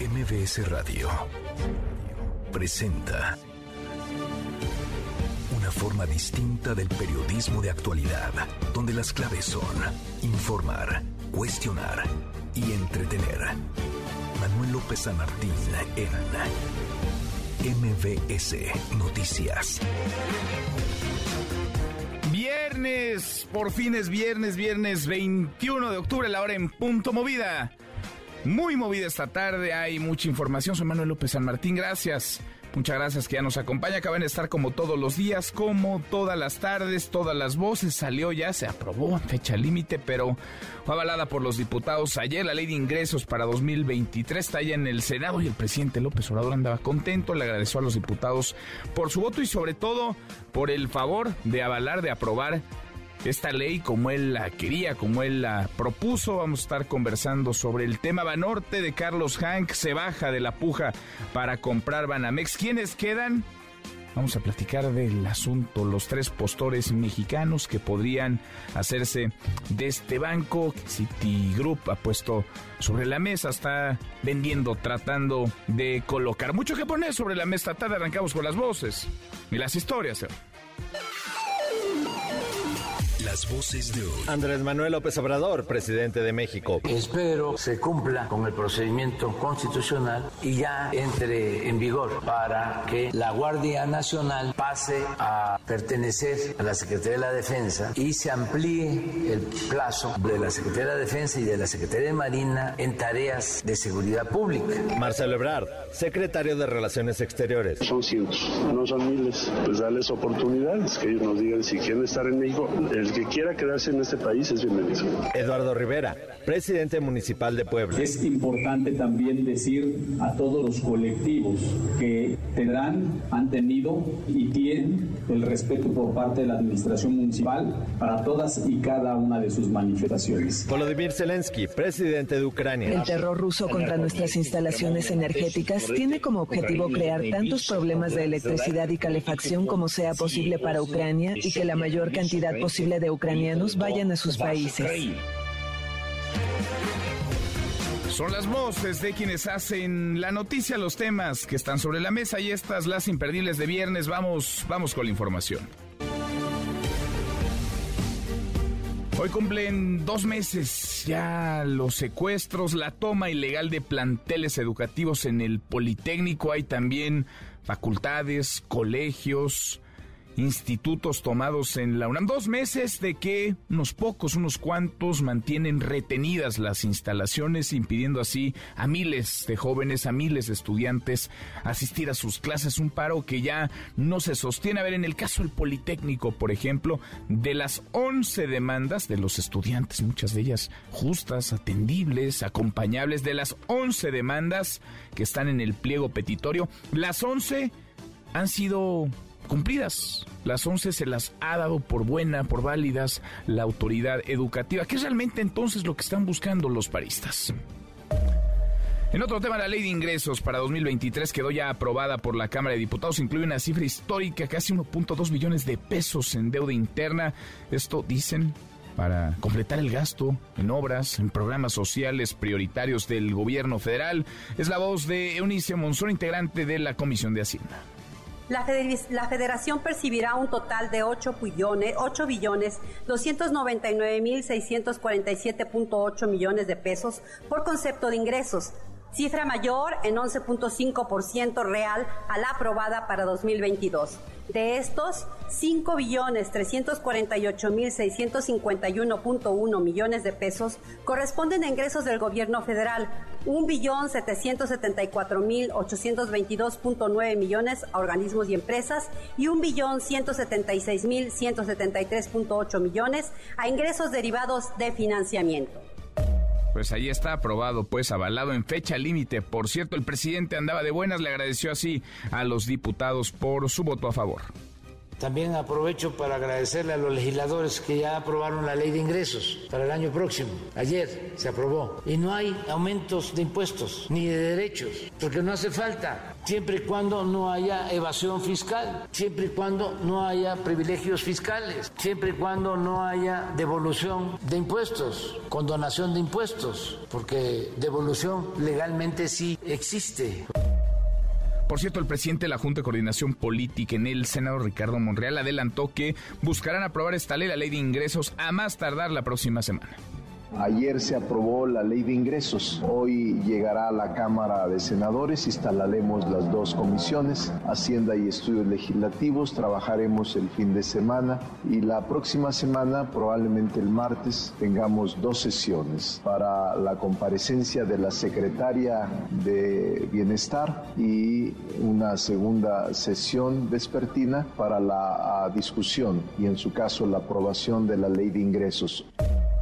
MBS Radio presenta una forma distinta del periodismo de actualidad, donde las claves son informar, cuestionar y entretener. Manuel López San Martín en MBS Noticias. Viernes, por fin es viernes, viernes 21 de octubre, la hora en punto movida. Muy movida esta tarde, hay mucha información. Soy Manuel López San Martín, gracias. Muchas gracias que ya nos acompaña. Acaban de estar como todos los días, como todas las tardes, todas las voces. Salió ya, se aprobó en fecha límite, pero fue avalada por los diputados ayer. La ley de ingresos para 2023 está ya en el Senado y el presidente López Obrador andaba contento. Le agradeció a los diputados por su voto y sobre todo por el favor de avalar, de aprobar esta ley como él la quería, como él la propuso. Vamos a estar conversando sobre el tema Banorte de Carlos Hank. Se baja de la puja para comprar Banamex. ¿Quiénes quedan? Vamos a platicar del asunto, los tres postores mexicanos que podrían hacerse de este banco. Citigroup ha puesto sobre la mesa, está vendiendo, tratando de colocar. Mucho que poner sobre la mesa. Tarde arrancamos con las voces y las historias. Las voces de hoy. Andrés Manuel López Obrador, presidente de México. Espero se cumpla con el procedimiento constitucional y ya entre en vigor para que la Guardia Nacional pase a pertenecer a la Secretaría de la Defensa y se amplíe el plazo de la Secretaría de la Defensa y de la Secretaría de Marina en tareas de seguridad pública. Marcelo Ebrard, secretario de Relaciones Exteriores. Son cientos, no son miles. Pues darles oportunidades, que ellos nos digan si quieren estar en México. El que quiera quedarse en este país es bienvenido. Eduardo Rivera, presidente municipal de Puebla. Es importante también decir a todos los colectivos que tendrán, han tenido y tienen el respeto por parte de la administración municipal para todas y cada una de sus manifestaciones. Volodymyr Zelensky, presidente de Ucrania. El terror ruso contra nuestras instalaciones energéticas tiene como objetivo crear tantos problemas de electricidad y calefacción como sea posible para Ucrania y que la mayor cantidad posible de ucranianos vayan a sus países. Son las voces de quienes hacen la noticia, los temas que están sobre la mesa y estas las imperdibles de viernes. Vamos, vamos con la información. Hoy cumplen dos meses ya los secuestros, la toma ilegal de planteles educativos en el Politécnico. Hay también facultades, colegios, institutos tomados en la UNAM. Dos meses de que unos pocos, unos cuantos mantienen retenidas las instalaciones, impidiendo así a miles de jóvenes, a miles de estudiantes asistir a sus clases. Un paro que ya no se sostiene. A ver, en el caso del Politécnico, por ejemplo, de las 11 demandas de los estudiantes, muchas de ellas justas, atendibles, acompañables, de las 11 demandas que están en el pliego petitorio, las 11 han sido cumplidas. Las 11 se las ha dado por buena, por válidas la autoridad educativa. ¿Qué es realmente entonces lo que están buscando los paristas? En otro tema, la ley de ingresos para 2023 quedó ya aprobada por la Cámara de Diputados. Incluye una cifra histórica, casi 1.2 billones de pesos en deuda interna. Esto dicen para completar el gasto en obras, en programas sociales prioritarios del gobierno federal. Es la voz de Eunice Monzón, integrante de la Comisión de Hacienda. La, federación percibirá un total de 8 billones, 8 billones 299 mil 647.8 millones de pesos por concepto de ingresos, cifra mayor en 11.5% real a la aprobada para 2022. De estos, 5 billones 348 mil 651.1 millones de pesos corresponden a ingresos del gobierno federal, 1 billón 774 mil 822.9 millones a organismos y empresas y 1 billón 176 mil 173.8 millones a ingresos derivados de financiamiento. Pues ahí está aprobado, pues avalado en fecha límite. Por cierto, el presidente andaba de buenas, le agradeció así a los diputados por su voto a favor. También aprovecho para agradecerle a los legisladores que ya aprobaron la ley de ingresos para el año próximo. Ayer se aprobó. Y no hay aumentos de impuestos ni de derechos, porque no hace falta, siempre y cuando no haya evasión fiscal, siempre y cuando no haya privilegios fiscales, siempre y cuando no haya devolución de impuestos, condonación de impuestos, porque devolución legalmente sí existe. Por cierto, el presidente de la Junta de Coordinación Política en el Senado, Ricardo Monreal, adelantó que buscarán aprobar esta ley, la ley de ingresos, a más tardar la próxima semana. Ayer se aprobó la ley de ingresos. Hoy llegará a la Cámara de Senadores. Instalaremos las dos comisiones, Hacienda y Estudios Legislativos. Trabajaremos el fin de semana y la próxima semana, probablemente el martes, tengamos dos sesiones para la comparecencia de la secretaria de Bienestar y una segunda sesión vespertina para la discusión y en su caso la aprobación de la ley de ingresos.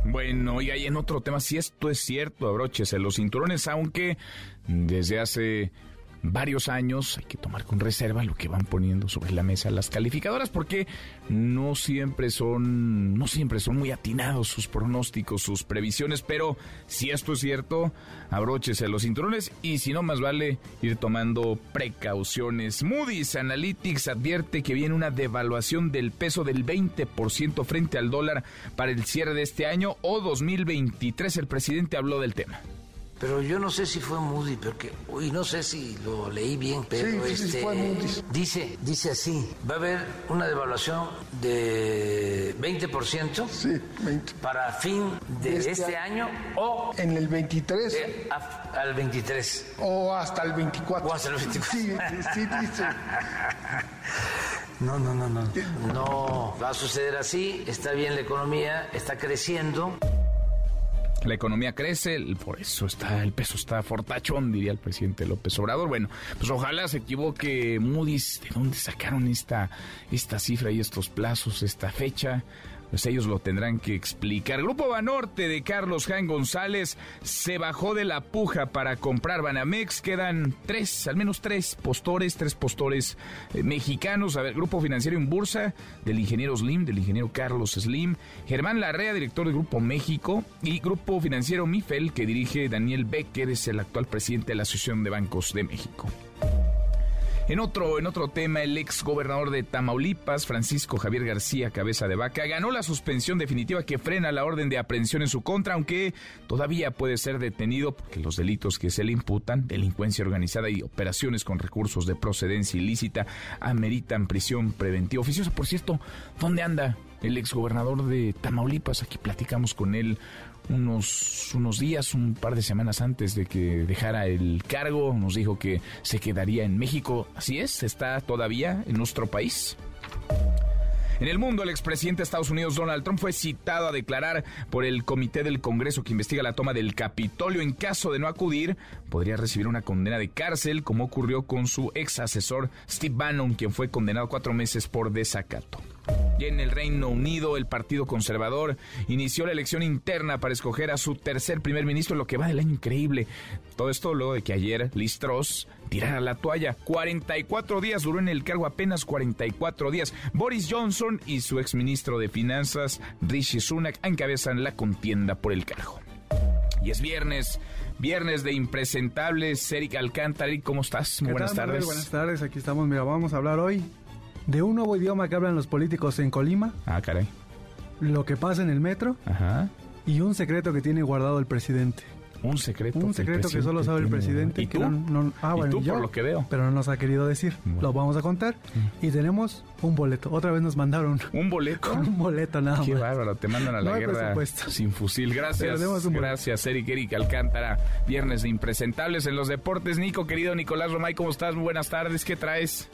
Bueno, y ahí en otro tema, si esto es cierto, abróchese los cinturones, aunque desde hace varios años. Hay que tomar con reserva lo que van poniendo sobre la mesa las calificadoras porque no siempre son no siempre son muy atinados sus pronósticos, sus previsiones, pero si esto es cierto, abróchese los cinturones y si no más vale ir tomando precauciones. Moody's Analytics advierte que viene una devaluación del peso del 20% frente al dólar para el cierre de este año o 2023. El presidente habló del tema pero yo no sé si fue Moody, porque, uy, no sé si lo leí bien, pero este, dice, dice así, va a haber una devaluación de 20%. Sí, 20. Para fin de este, este año o... En el 23. al 23. O hasta el 24. O hasta el 24. Sí, sí, dice. No, no, no, no. No va a suceder así. Está bien la economía, está creciendo. La economía crece, por eso está el peso está fortachón, diría el presidente López Obrador. Bueno, pues ojalá se equivoque Moody's, ¿de dónde sacaron esta, esta cifra y estos plazos, esta fecha? Pues ellos lo tendrán que explicar. Grupo Banorte de Carlos Jaén González se bajó de la puja para comprar Banamex. Quedan tres, al menos tres postores, tres postores eh, mexicanos. A ver, Grupo Financiero en Bursa del ingeniero Slim, del ingeniero Carlos Slim. Germán Larrea, director del Grupo México. Y Grupo Financiero Mifel, que dirige Daniel Becker, es el actual presidente de la Asociación de Bancos de México. En otro, en otro tema, el ex gobernador de Tamaulipas, Francisco Javier García Cabeza de Vaca, ganó la suspensión definitiva que frena la orden de aprehensión en su contra, aunque todavía puede ser detenido porque los delitos que se le imputan, delincuencia organizada y operaciones con recursos de procedencia ilícita, ameritan prisión preventiva oficiosa. Por cierto, ¿dónde anda el ex gobernador de Tamaulipas? Aquí platicamos con él unos, unos días, un par de semanas antes de que dejara el cargo, nos dijo que se quedaría en México. Así es, está todavía en nuestro país. En el mundo, el expresidente de Estados Unidos Donald Trump fue citado a declarar por el Comité del Congreso que investiga la toma del Capitolio. En caso de no acudir, podría recibir una condena de cárcel, como ocurrió con su ex asesor Steve Bannon, quien fue condenado a cuatro meses por desacato. Y en el Reino Unido, el Partido Conservador inició la elección interna para escoger a su tercer primer ministro, lo que va del año increíble. Todo esto luego de que ayer Liz Truss tirara la toalla. 44 días duró en el cargo, apenas 44 días. Boris Johnson y su exministro de Finanzas, Rishi Sunak, encabezan la contienda por el cargo. Y es viernes, viernes de impresentables. Eric Alcántara, ¿cómo estás? Muy buenas tardes. Buenas tardes, aquí estamos. Mira, vamos a hablar hoy de un nuevo idioma que hablan los políticos en Colima. Ah, caray. Lo que pasa en el metro. Ajá. Y un secreto que tiene guardado el presidente. Un secreto. Un secreto que, solo sabe el presidente. ¿Y que tú? No, ah, bueno, tú, por lo que veo. Pero no nos ha querido decir. Lo vamos a contar. Mm. Y tenemos un boleto. Otra vez nos mandaron. ¿Un boleto? un boleto nada más. Qué bárbaro. Te mandan a la guerra sin fusil. Gracias. Gracias, Eric Eric Alcántara. Viernes de impresentables en los deportes. Nico, querido Nicolás Romay, ¿cómo estás? Muy buenas tardes. ¿Qué traes?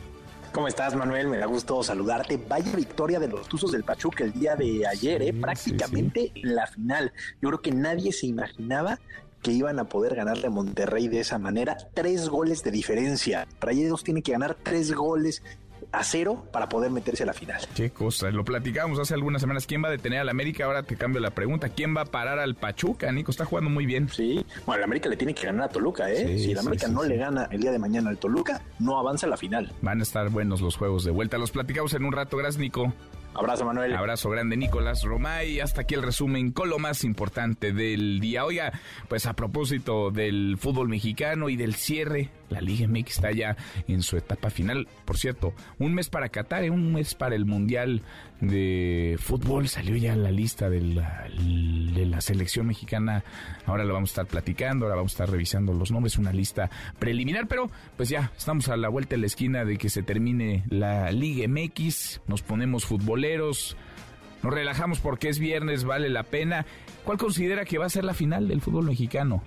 ¿Cómo estás, Manuel? Me da gusto saludarte. Vaya victoria de los Tuzos del Pachuca el día de ayer, ¿eh? prácticamente la final. Yo creo que nadie se imaginaba que iban a poder ganarle a Monterrey de esa manera. Tres goles de diferencia. Rayados tiene que ganar tres goles a cero para poder meterse a la final. Qué cosa, lo platicábamos hace algunas semanas. ¿Quién va a detener al América? Ahora te cambio la pregunta. ¿Quién va a parar al Pachuca? Nico está jugando muy bien. Sí, bueno, el América le tiene que ganar a Toluca, ¿eh? si el América no le gana el día de mañana al Toluca, no avanza a la final. Van a estar buenos los juegos de vuelta. Los platicamos en un rato. Gracias, Nico. Abrazo, Manuel. Abrazo grande, Nicolás Romay. Hasta aquí el resumen con lo más importante del día. Oiga, pues a propósito del fútbol mexicano y del cierre, la Liga MX está ya en su etapa final. Por cierto, un mes para Qatar, ¿eh? un mes para el Mundial de Fútbol. Salió ya la lista de la, de la selección mexicana. Ahora lo vamos a estar platicando, ahora vamos a estar revisando los nombres, una lista preliminar, pero pues ya estamos a la vuelta de la esquina de que se termine la Liga MX. Nos ponemos futboleros nos relajamos porque es viernes, vale la pena. ¿Cuál considera que va a ser la final del fútbol mexicano?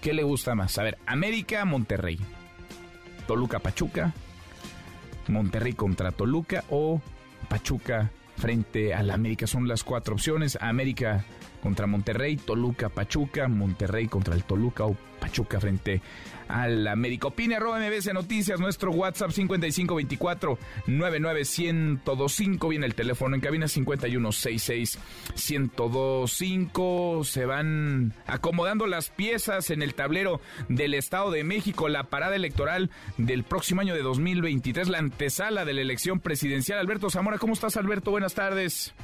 ¿Qué le gusta más? A ver, América, Monterrey. Toluca, Pachuca. Monterrey contra Toluca o Pachuca frente al América. Son las cuatro opciones. América contra Monterrey, Toluca, Pachuca, Monterrey contra el Toluca o Pachuca frente al América. Opine arroba MBC Noticias, nuestro WhatsApp 5524 99125. Viene el teléfono en cabina 5166 1025. Se van acomodando las piezas en el tablero del Estado de México. La parada electoral del próximo año de 2023, la antesala de la elección presidencial. Alberto Zamora, ¿cómo estás, Alberto? Buenas tardes.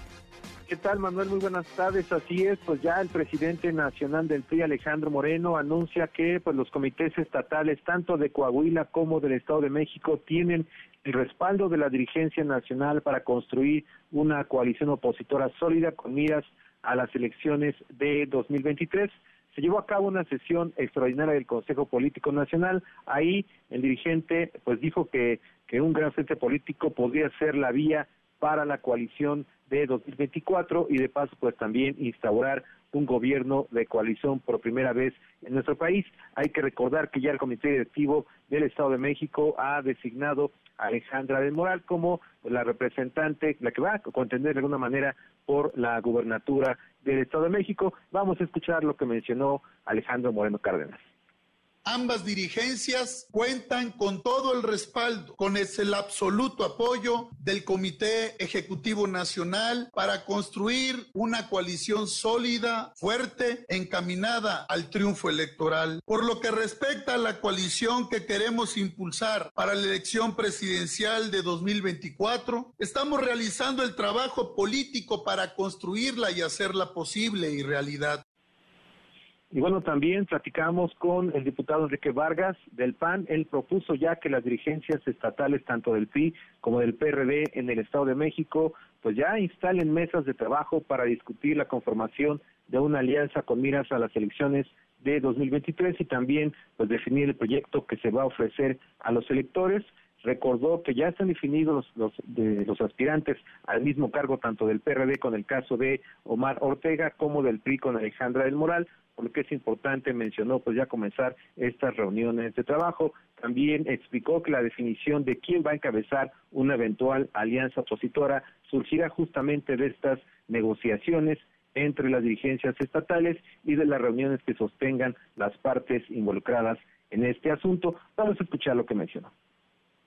¿Qué tal, Manuel? Muy buenas tardes. Así es, pues ya el presidente nacional del PRI, Alejandro Moreno, anuncia que pues los comités estatales, tanto de Coahuila como del Estado de México, tienen el respaldo de la dirigencia nacional para construir una coalición opositora sólida con miras a las elecciones de 2023 se llevó a cabo una sesión extraordinaria del Consejo Político Nacional. Ahí el dirigente pues dijo que, que un gran frente político podría ser la vía para la coalición de 2024 y de paso pues también instaurar un gobierno de coalición por primera vez en nuestro país. Hay que recordar que ya el Comité Directivo del Estado de México ha designado a Alejandra del Moral como la representante, la que va a contender de alguna manera por la gubernatura del Estado de México. Vamos a escuchar lo que mencionó Alejandro Moreno Cárdenas. Ambas dirigencias cuentan con todo el respaldo, con el absoluto apoyo del Comité Ejecutivo Nacional para construir una coalición sólida, fuerte, encaminada al triunfo electoral. Por lo que respecta a la coalición que queremos impulsar para la elección presidencial de 2024, estamos realizando el trabajo político para construirla y hacerla posible y realidad. Y bueno, también platicamos con el diputado Enrique Vargas del PAN. Él propuso ya que las dirigencias estatales, tanto del PRI como del PRD en el Estado de México, pues ya instalen mesas de trabajo para discutir la conformación de una alianza con miras a las elecciones de 2023 y también pues definir el proyecto que se va a ofrecer a los electores recordó que ya están definidos los, de los aspirantes al mismo cargo tanto del PRD con el caso de Omar Ortega como del PRI con Alejandra del Moral, por lo que es importante, mencionó pues ya comenzar estas reuniones de trabajo. También explicó que la definición de quién va a encabezar una eventual alianza opositora surgirá justamente de estas negociaciones entre las dirigencias estatales y de las reuniones que sostengan las partes involucradas en este asunto. Vamos a escuchar lo que mencionó.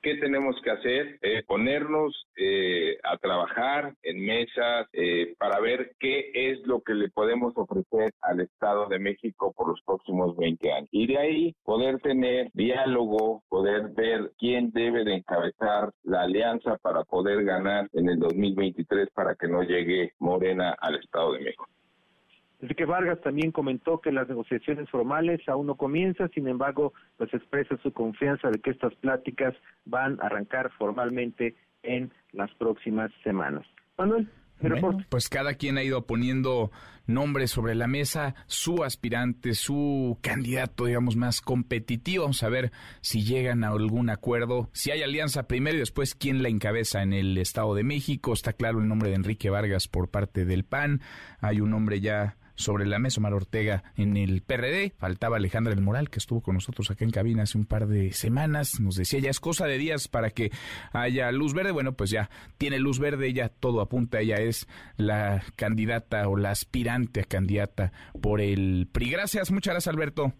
¿Qué tenemos que hacer? Eh, ponernos eh, a trabajar en mesas eh, para ver qué es lo que le podemos ofrecer al Estado de México por los próximos 20 años. Y de ahí poder tener diálogo, poder ver quién debe de encabezar la alianza para poder ganar en el 2023 para que no llegue Morena al Estado de México. Enrique Vargas también comentó que las negociaciones formales aún no comienzan, sin embargo, pues expresa su confianza de que estas pláticas van a arrancar formalmente en las próximas semanas. Manuel. pues cada quien ha ido poniendo nombres sobre la mesa, su aspirante, su candidato, digamos, más competitivo. Vamos a ver si llegan a algún acuerdo, si hay alianza primero y después quién la encabeza en el Estado de México. Está claro el nombre de Enrique Vargas por parte del PAN. Hay un nombre ya sobre la mesa, Omar Ortega en el PRD. Faltaba Alejandra del Moral, que estuvo con nosotros acá en cabina hace un par de semanas. Nos decía, ya es cosa de días para que haya luz verde. Bueno, pues ya tiene luz verde, ya todo apunta, ella es la candidata o la aspirante a candidata por el PRI. Gracias, muchas gracias, Alberto.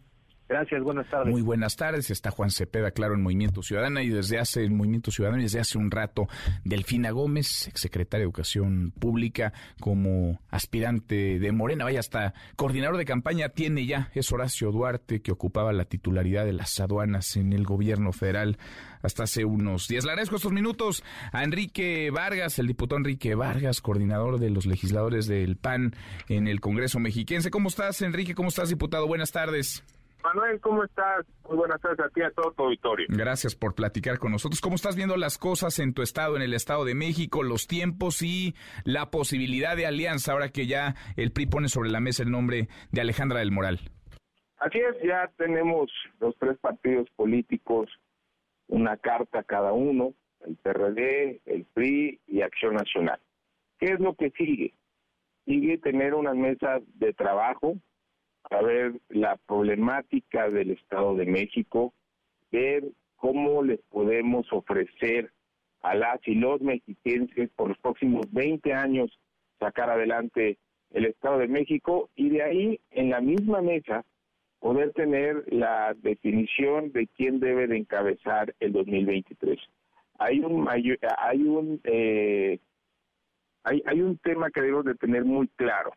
Gracias, buenas tardes. Muy buenas tardes. Está Juan Cepeda, claro, en Movimiento Ciudadano y desde hace el Movimiento Ciudadano y desde hace un rato Delfina Gómez, exsecretaria de Educación Pública, como aspirante de Morena, vaya hasta coordinador de campaña tiene ya, es Horacio Duarte, que ocupaba la titularidad de las aduanas en el gobierno federal hasta hace unos días. Le agradezco estos minutos a Enrique Vargas, el diputado Enrique Vargas, coordinador de los legisladores del PAN en el Congreso Mexiquense. ¿Cómo estás, Enrique? ¿Cómo estás, diputado? Buenas tardes. Manuel, ¿cómo estás? Muy buenas tardes a ti, a todo tu auditorio. Gracias por platicar con nosotros. ¿Cómo estás viendo las cosas en tu estado, en el Estado de México, los tiempos y la posibilidad de alianza ahora que ya el PRI pone sobre la mesa el nombre de Alejandra del Moral? Así es, ya tenemos los tres partidos políticos, una carta cada uno, el PRD, el PRI y Acción Nacional. ¿Qué es lo que sigue? Sigue tener una mesa de trabajo a ver la problemática del Estado de México, ver cómo les podemos ofrecer a las y los mexiquenses por los próximos 20 años sacar adelante el Estado de México y de ahí en la misma mesa poder tener la definición de quién debe de encabezar el 2023. Hay un mayor, hay un eh, hay, hay un tema que debemos de tener muy claro,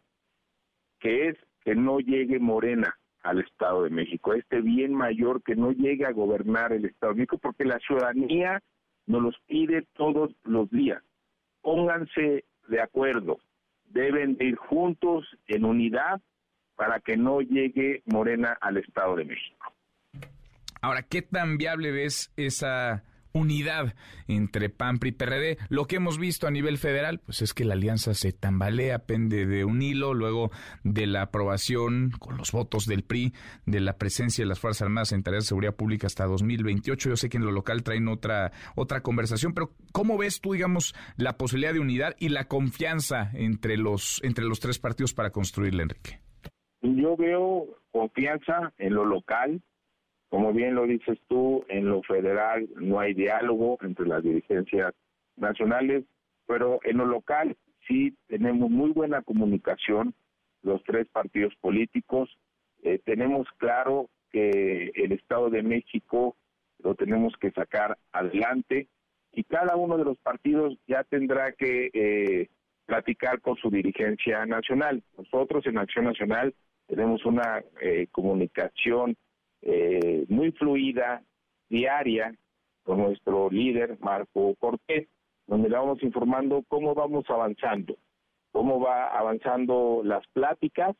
que es que no llegue Morena al Estado de México, este bien mayor que no llegue a gobernar el Estado de México, porque la ciudadanía nos los pide todos los días. Pónganse de acuerdo, deben ir juntos en unidad para que no llegue Morena al Estado de México. Ahora, ¿qué tan viable ves esa unidad entre PAN, y PRD. Lo que hemos visto a nivel federal, pues es que la alianza se tambalea, pende de un hilo, luego de la aprobación con los votos del PRI de la presencia de las Fuerzas Armadas en tareas de seguridad pública hasta 2028. Yo sé que en lo local traen otra otra conversación, pero ¿cómo ves tú, digamos, la posibilidad de unidad y la confianza entre los entre los tres partidos para construirla, Enrique? Yo veo confianza en lo local, como bien lo dices tú, en lo federal no hay diálogo entre las dirigencias nacionales, pero en lo local sí tenemos muy buena comunicación los tres partidos políticos. Eh, tenemos claro que el Estado de México lo tenemos que sacar adelante y cada uno de los partidos ya tendrá que eh, platicar con su dirigencia nacional. Nosotros en Acción Nacional tenemos una eh, comunicación eh, muy fluida, diaria, con nuestro líder Marco Cortés, donde le vamos informando cómo vamos avanzando, cómo va avanzando las pláticas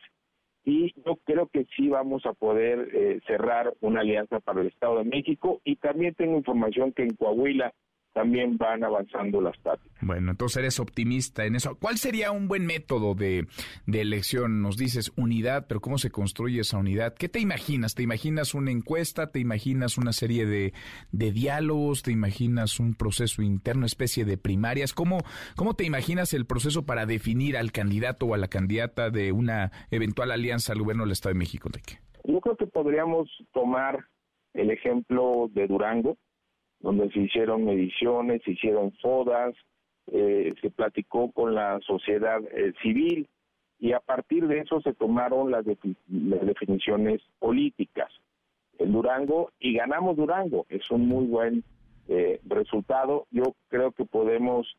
y yo creo que sí vamos a poder eh, cerrar una alianza para el Estado de México y también tengo información que en Coahuila también van avanzando las tácticas. Bueno, entonces eres optimista en eso. ¿Cuál sería un buen método de, elección? Nos dices unidad, pero ¿cómo se construye esa unidad? ¿Qué te imaginas? ¿Te imaginas una encuesta? ¿Te imaginas una serie de, diálogos? ¿Te imaginas un proceso interno, especie de primarias? ¿Cómo, ¿Cómo te imaginas el proceso para definir al candidato o a la candidata de una eventual alianza al gobierno del Estado de México, Enrique? Yo creo que podríamos tomar el ejemplo de Durango, donde se hicieron mediciones, se hicieron fodas, eh, se platicó con la sociedad eh, civil y a partir de eso se tomaron las, definiciones políticas. El Durango, y ganamos Durango, es un muy buen eh, resultado. Yo creo que podemos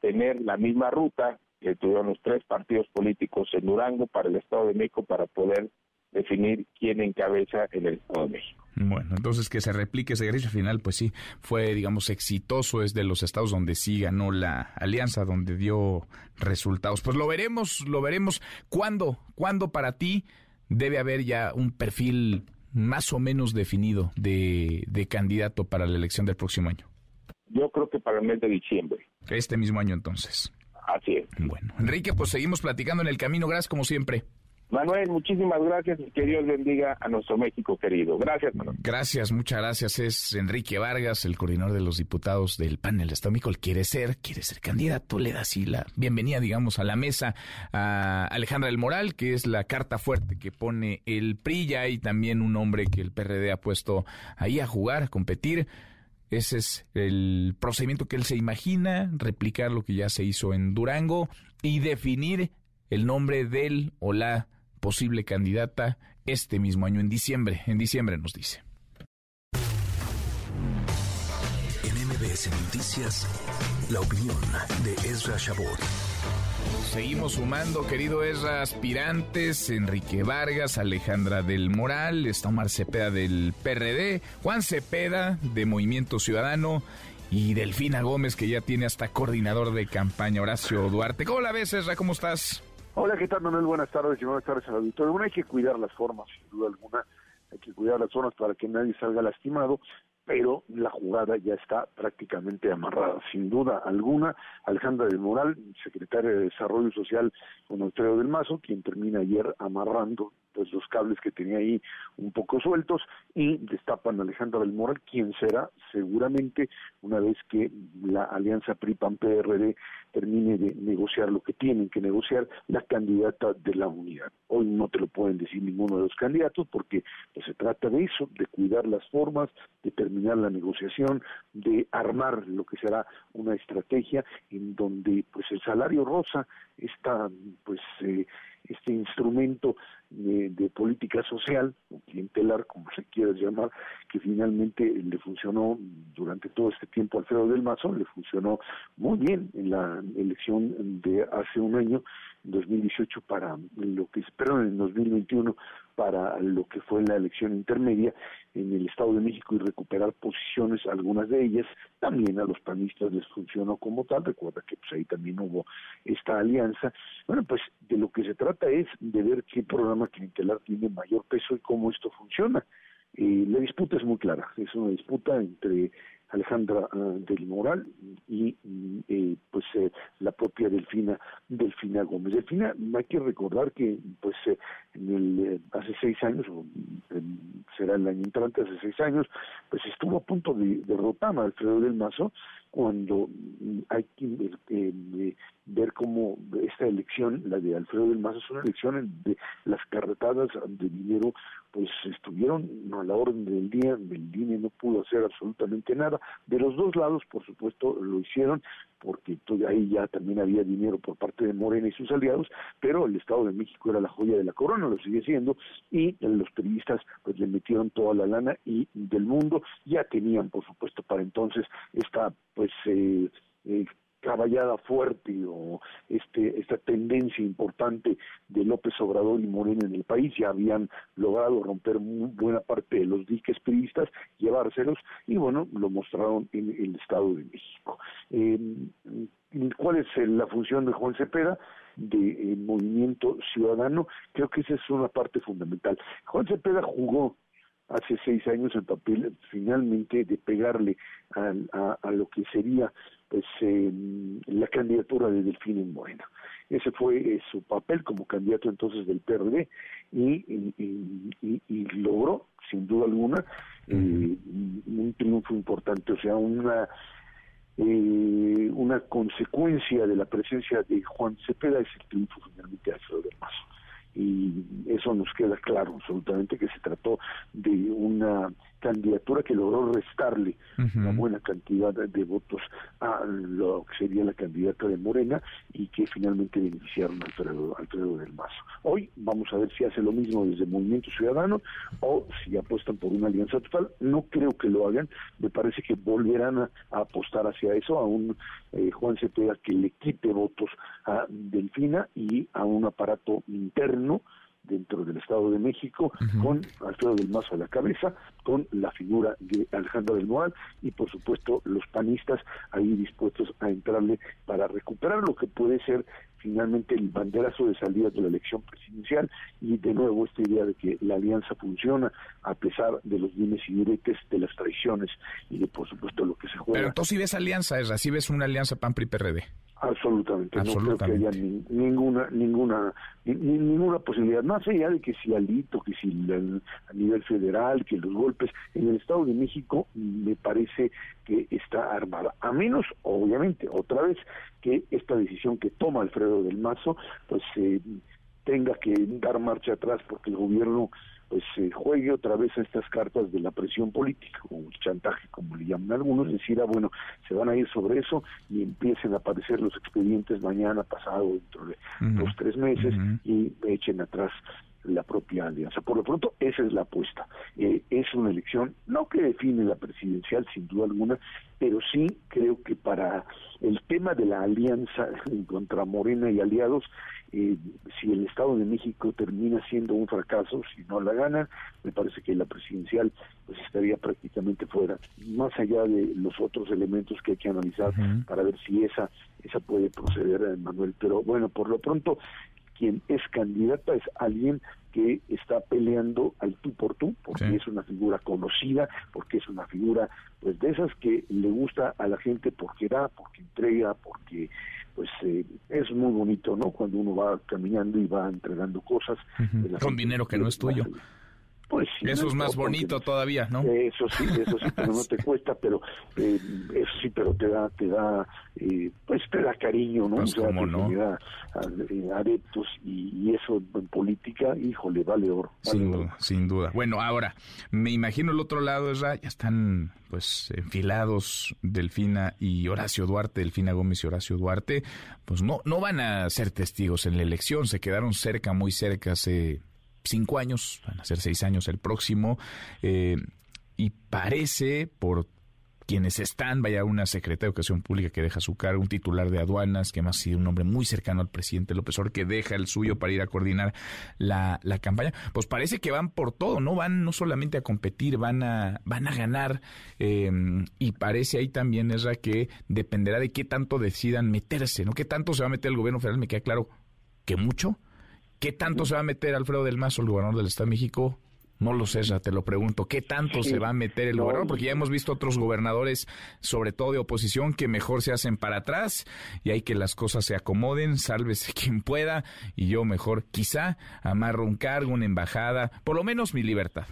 tener la misma ruta que tuvieron los tres partidos políticos en Durango para el Estado de México para poder definir quién encabeza en el Estado de México. Bueno, entonces que se replique ese ejercicio final, pues sí, fue, digamos, exitoso, es de los estados donde sí ganó la alianza, donde dio resultados. Pues lo veremos, lo veremos. ¿Cuándo, cuándo para ti debe haber ya un perfil más o menos definido de, de candidato para la elección del próximo año? Yo creo que para el mes de diciembre. Este mismo año entonces. Así es. Bueno, Enrique, pues seguimos platicando en el camino. Gracias como siempre. Manuel, muchísimas gracias y que Dios bendiga a nuestro México querido. Gracias, Manuel. Gracias, muchas gracias. Es Enrique Vargas, el coordinador de los diputados del panel estómico. Él quiere ser, quiere ser candidato. Le da así la bienvenida, digamos, a la mesa a Alejandra del Moral, que es la carta fuerte que pone el PRI. Ya hay también un hombre que el PRD ha puesto ahí a jugar, a competir. Ese es el procedimiento que él se imagina, replicar lo que ya se hizo en Durango y definir el nombre del o la posible candidata este mismo año, en diciembre. En diciembre nos dice. En MBS Noticias, la opinión de Ezra Shabot. Seguimos sumando, querido Ezra, aspirantes, Enrique Vargas, Alejandra del Moral, está Omar Cepeda del PRD, Juan Cepeda de Movimiento Ciudadano y Delfina Gómez, que ya tiene hasta coordinador de campaña, Horacio Duarte. ¿Cómo la ves, Ezra? ¿Cómo estás? Hola, ¿qué tal, Manuel? Buenas tardes y buenas tardes al auditorio. Bueno, hay que cuidar las formas, sin duda alguna. Hay que cuidar las formas para que nadie salga lastimado pero la jugada ya está prácticamente amarrada. Sin duda alguna, Alejandra del Moral, secretaria de Desarrollo Social con Alfredo del Mazo, quien termina ayer amarrando pues los cables que tenía ahí un poco sueltos y destapan a Alejandra del Moral, quien será seguramente una vez que la alianza PRI-PAN-PRD termine de negociar lo que tienen que negociar, la candidata de la unidad. Hoy no te lo pueden decir ninguno de los candidatos porque pues, se trata de eso, de cuidar las formas, de terminar la negociación, de armar lo que será una estrategia en donde pues el salario rosa está pues eh, este instrumento de, política social o clientelar, como se quiera llamar, que finalmente le funcionó durante todo este tiempo a Alfredo del Mazo, le funcionó muy bien en la elección de hace un año, en 2018, para lo que, espero en 2021, para lo que fue la elección intermedia en el Estado de México y recuperar posiciones, algunas de ellas, también a los panistas les funcionó como tal, recuerda que pues ahí también hubo esta alianza. Bueno, pues de lo que se trata es de ver qué programa clientelar tiene mayor peso y cómo esto funciona. Eh, la disputa es muy clara, es una disputa entre Alejandra ah, del Moral y eh, pues eh, la propia Delfina Delfina Gómez. Delfina, hay que recordar que pues eh, en el, hace seis años, o será el año entrante, hace seis años, pues estuvo a punto de derrotar a Alfredo del Mazo cuando mm, hay que ver cómo esta elección, la de Alfredo del Mazo, es una elección en de las carretadas de dinero, pues estuvieron a la orden del día, el INE no pudo hacer absolutamente nada. De los dos lados, por supuesto, lo hicieron, porque ahí ya también había dinero por parte de Morena y sus aliados, pero el Estado de México era la joya de la corona, lo sigue siendo, y los periodistas pues le metieron toda la lana y del mundo ya tenían, por supuesto, para entonces esta pues eh, eh, caballada fuerte o este esta tendencia importante de López Obrador y Morena en el país ya habían logrado romper buena parte de los diques periodistas, llevárselos y bueno lo mostraron en el Estado de México. Eh, ¿Cuál es la función de Juan Cepeda? de eh, Movimiento Ciudadano, creo que esa es una parte fundamental. Juan Cepeda jugó hace seis años el papel finalmente de pegarle a, a, lo que sería pues eh, la candidatura de Delfín en Morena. Ese fue eh, su papel como candidato entonces del PRD y, y, y, logró, sin duda alguna, eh, un triunfo importante, o sea, una eh, una consecuencia de la presencia de Juan Cepeda es el triunfo finalmente de Alfredo del Mazo y eso nos queda claro absolutamente que se trató de una candidatura que logró restarle una buena cantidad de votos a lo que sería la candidata de Morena y que finalmente beneficiaron a Alfredo, Alfredo del Mazo. Hoy vamos a ver si hace lo mismo desde Movimiento Ciudadano o si apuestan por una alianza total. No creo que lo hagan, me parece que volverán a, apostar hacia eso, a un eh, Juan Cepeda que le quite votos a Delfina y a un aparato interno dentro del Estado de México, con Alfredo del Mazo a la cabeza, con la figura de Alejandro del Moral y por supuesto los panistas ahí dispuestos a entrarle para recuperar lo que puede ser finalmente el banderazo de salida de la elección presidencial y de nuevo esta idea de que la alianza funciona a pesar de los dimes y diretes, de las traiciones y de por supuesto lo que se juega. Pero entonces si ves alianza, es si ves una alianza PAN-PRI-PRD. Absolutamente, no creo que haya ninguna ninguna ninguna posibilidad más allá de que si alito, que si a nivel federal, que los golpes en el Estado de México me parece que está armada, a menos obviamente otra vez que esta decisión que toma Alfredo del Mazo pues eh, tenga que dar marcha atrás porque el gobierno pues se juegue otra vez a estas cartas de la presión política o el chantaje como le llaman algunos, decir, ah, bueno, se van a ir sobre eso y empiecen a aparecer los expedientes mañana, pasado, dentro de dos, tres meses y echen atrás la propia alianza. Por lo pronto, esa es la apuesta. Eh, es una elección, no que define la presidencial, sin duda alguna, pero sí creo que para el tema de la alianza contra Morena y aliados, eh, si el Estado de México termina siendo un fracaso, si no la ganan, me parece que la presidencial pues estaría prácticamente fuera, más allá de los otros elementos que hay que analizar para ver si esa esa puede proceder, Manuel. Pero bueno, por lo pronto quien es candidata es alguien que está peleando al tú por tú, porque es una figura conocida, porque es una figura pues de esas que le gusta a la gente porque da, porque entrega, porque pues eh, es muy bonito, ¿no? Cuando uno va caminando y va entregando cosas. Con dinero que no es tuyo. Pues eso es más bonito todavía, ¿no? Eso sí, eso sí, pero no te cuesta, pero eh, eso sí, pero te da, te da, eh, pues te da cariño, ¿no? Pues, no? Te da eh, adeptos y, eso en política, híjole, vale oro. sin duda, sin duda. Bueno, ahora, me imagino el otro lado, ya están pues enfilados Delfina y Horacio Duarte, Delfina Gómez y Horacio Duarte, pues no, no van a ser testigos en la elección, se quedaron cerca, muy cerca hace cinco años, van a ser seis años el próximo, eh, y parece, por quienes están, vaya una secretaria de Educación Pública que deja su cargo, un titular de aduanas, que más ha sido un hombre muy cercano al presidente López Obrador, que deja el suyo para ir a coordinar la, la, campaña, pues parece que van por todo, no van no solamente a competir, van a, van a ganar, eh, y parece ahí también, es que dependerá de qué tanto decidan meterse, ¿no? ¿Qué tanto se va a meter el gobierno federal? Me queda claro que mucho, ¿Qué tanto se va a meter Alfredo del Mazo, el gobernador del Estado de México? No lo sé, ya te lo pregunto. ¿Qué tanto se va a meter el gobernador? Porque ya hemos visto otros gobernadores, sobre todo de oposición, que mejor se hacen para atrás y hay que las cosas se acomoden, sálvese quien pueda y yo mejor quizá amarro un cargo, una embajada, por lo menos mi libertad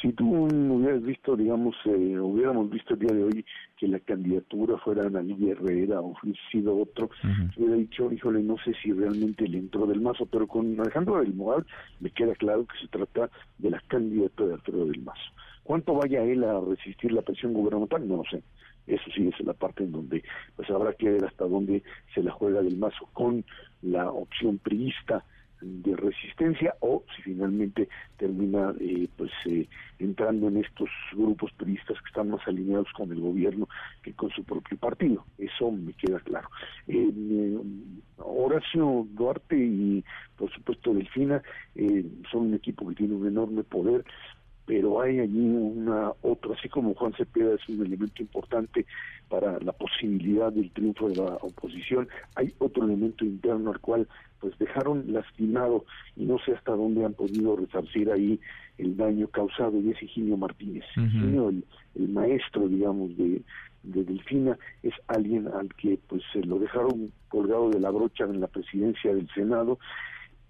si tú hubieras visto, digamos, eh, hubiéramos visto el día de hoy que la candidatura fuera Ana Lidia Herrera o hubiese sido otro, hubiera dicho, híjole, no sé si realmente le entró del mazo, pero con Alejandro del Moral me queda claro que se trata de la candidatura de Alfredo del Mazo. ¿Cuánto vaya él a resistir la presión gubernamental? No lo sé. Eso sí es la parte en donde pues habrá que ver hasta dónde se la juega del mazo con la opción priista de resistencia o si finalmente termina eh, pues eh, entrando en estos grupos turistas que están más alineados con el gobierno que con su propio partido. Eso me queda claro. Eh, Horacio Duarte y por supuesto Delfina son un equipo que tiene un enorme poder pero hay allí una otra, así como Juan Cepeda es un elemento importante para la posibilidad del triunfo de la oposición, hay otro elemento interno al cual pues dejaron lastimado y no sé hasta dónde han podido resarcir ahí el daño causado y es Higinio Martínez. el, maestro, digamos, de, de Delfina, es alguien al que pues se lo dejaron colgado de la brocha en la presidencia del Senado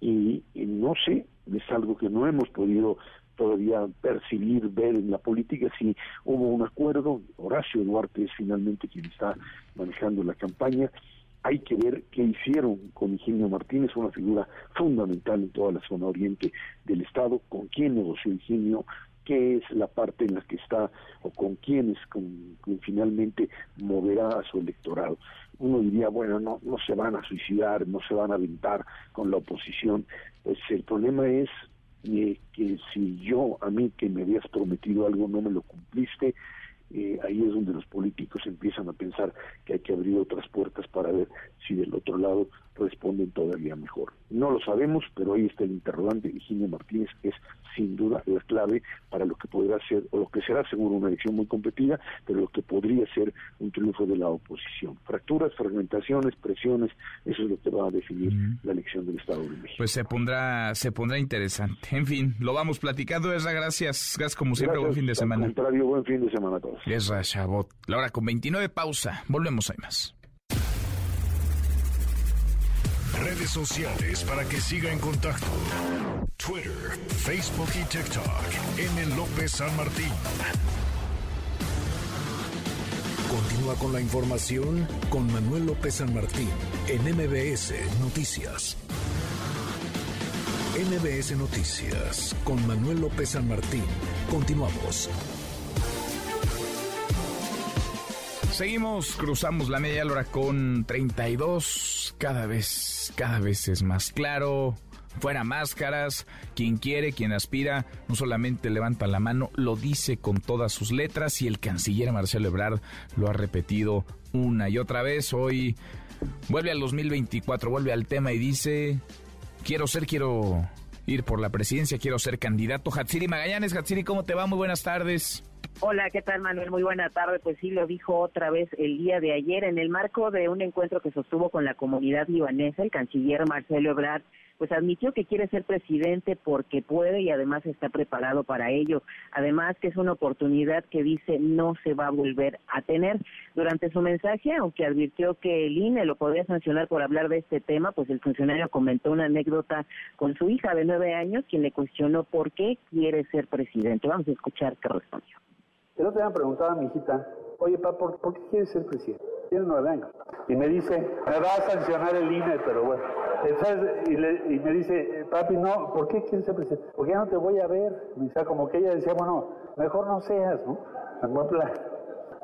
y no sé, es algo que no hemos podido todavía percibir, ver en la política si hubo un acuerdo. Horacio Duarte es finalmente quien está manejando la campaña. Hay que ver qué hicieron con Ingenio Martínez, una figura fundamental en toda la zona oriente del Estado, con quién negoció Ingenio, qué es la parte en la que está o con quiénes con, finalmente moverá a su electorado. Uno diría, bueno, no, no se van a suicidar, no se van a aventar con la oposición. Pues el problema es que si yo, a mí que me habías prometido algo, no me lo cumpliste, eh, ahí es donde los políticos empiezan a pensar que hay que abrir otras puertas para ver si del otro lado responden todavía mejor. No lo sabemos, pero ahí está el interrogante. Virginia Martínez es sin duda la clave para lo que podrá ser, o lo que será seguro una elección muy competida, pero lo que podría ser un triunfo de la oposición. Fracturas, fragmentaciones, presiones, eso es lo que va a definir la elección del Estado de México. Pues se pondrá, se pondrá interesante. En fin, lo vamos platicando. Esra, gracias. Gracias como siempre, buen fin de semana. Al contrario, buen fin de semana a todos. Esra Chabot. La hora con 29 pausa. Volvemos, hay más. Redes sociales para que siga en contacto: Twitter, Facebook y TikTok. M. López San Martín. Continúa con la información con Manuel López San Martín en MBS Noticias. MBS Noticias con Manuel López San Martín. Continuamos. Seguimos, cruzamos la media hora con 32. Cada vez, cada vez es más claro. fuera máscaras, quien quiere, quien aspira, no solamente levanta la mano, lo dice con todas sus letras y el canciller Marcelo Ebrard lo ha repetido una y otra vez. Hoy vuelve al 2024, vuelve al tema y dice, quiero ser, quiero ir por la presidencia, quiero ser candidato. Hatsiri Magallanes, Hatsiri, ¿cómo te va? Muy buenas tardes. Hola, ¿qué tal Manuel? Muy buena tarde. Pues sí, lo dijo otra vez el día de ayer en el marco de un encuentro que sostuvo con la comunidad libanesa, el canciller Marcelo Ebrard pues admitió que quiere ser presidente porque puede y además está preparado para ello. Además que es una oportunidad que dice no se va a volver a tener. Durante su mensaje, aunque advirtió que el INE lo podría sancionar por hablar de este tema, pues el funcionario comentó una anécdota con su hija de nueve años, quien le cuestionó por qué quiere ser presidente. Vamos a escuchar qué respondió. El otro día me preguntaba a mi hijita, oye, papá, ¿por, qué quieres ser presidente? Tiene nueve años. Y me dice, me va a sancionar el INE, pero bueno. y, me dice, papi, no, ¿por qué quieres ser presidente? Porque ya no te voy a ver. O sea, como que ella decía, bueno, mejor no seas, ¿no?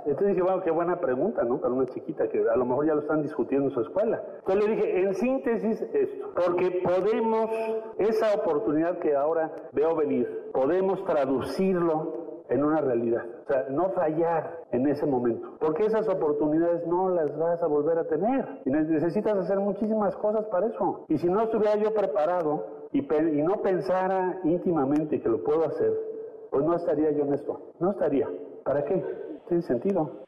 Entonces dije, bueno, qué buena pregunta, ¿no? Para una chiquita que a lo mejor ya lo están discutiendo en su escuela. Entonces le dije, en síntesis, esto, porque podemos, esa oportunidad que ahora veo venir, podemos traducirlo en una realidad. O sea, no fallar en ese momento. Porque esas oportunidades no las vas a volver a tener. Y necesitas hacer muchísimas cosas para eso. Y si no estuviera yo preparado y, y no pensara íntimamente que lo puedo hacer, pues no estaría yo en esto. No estaría. ¿Para qué? Tiene sentido.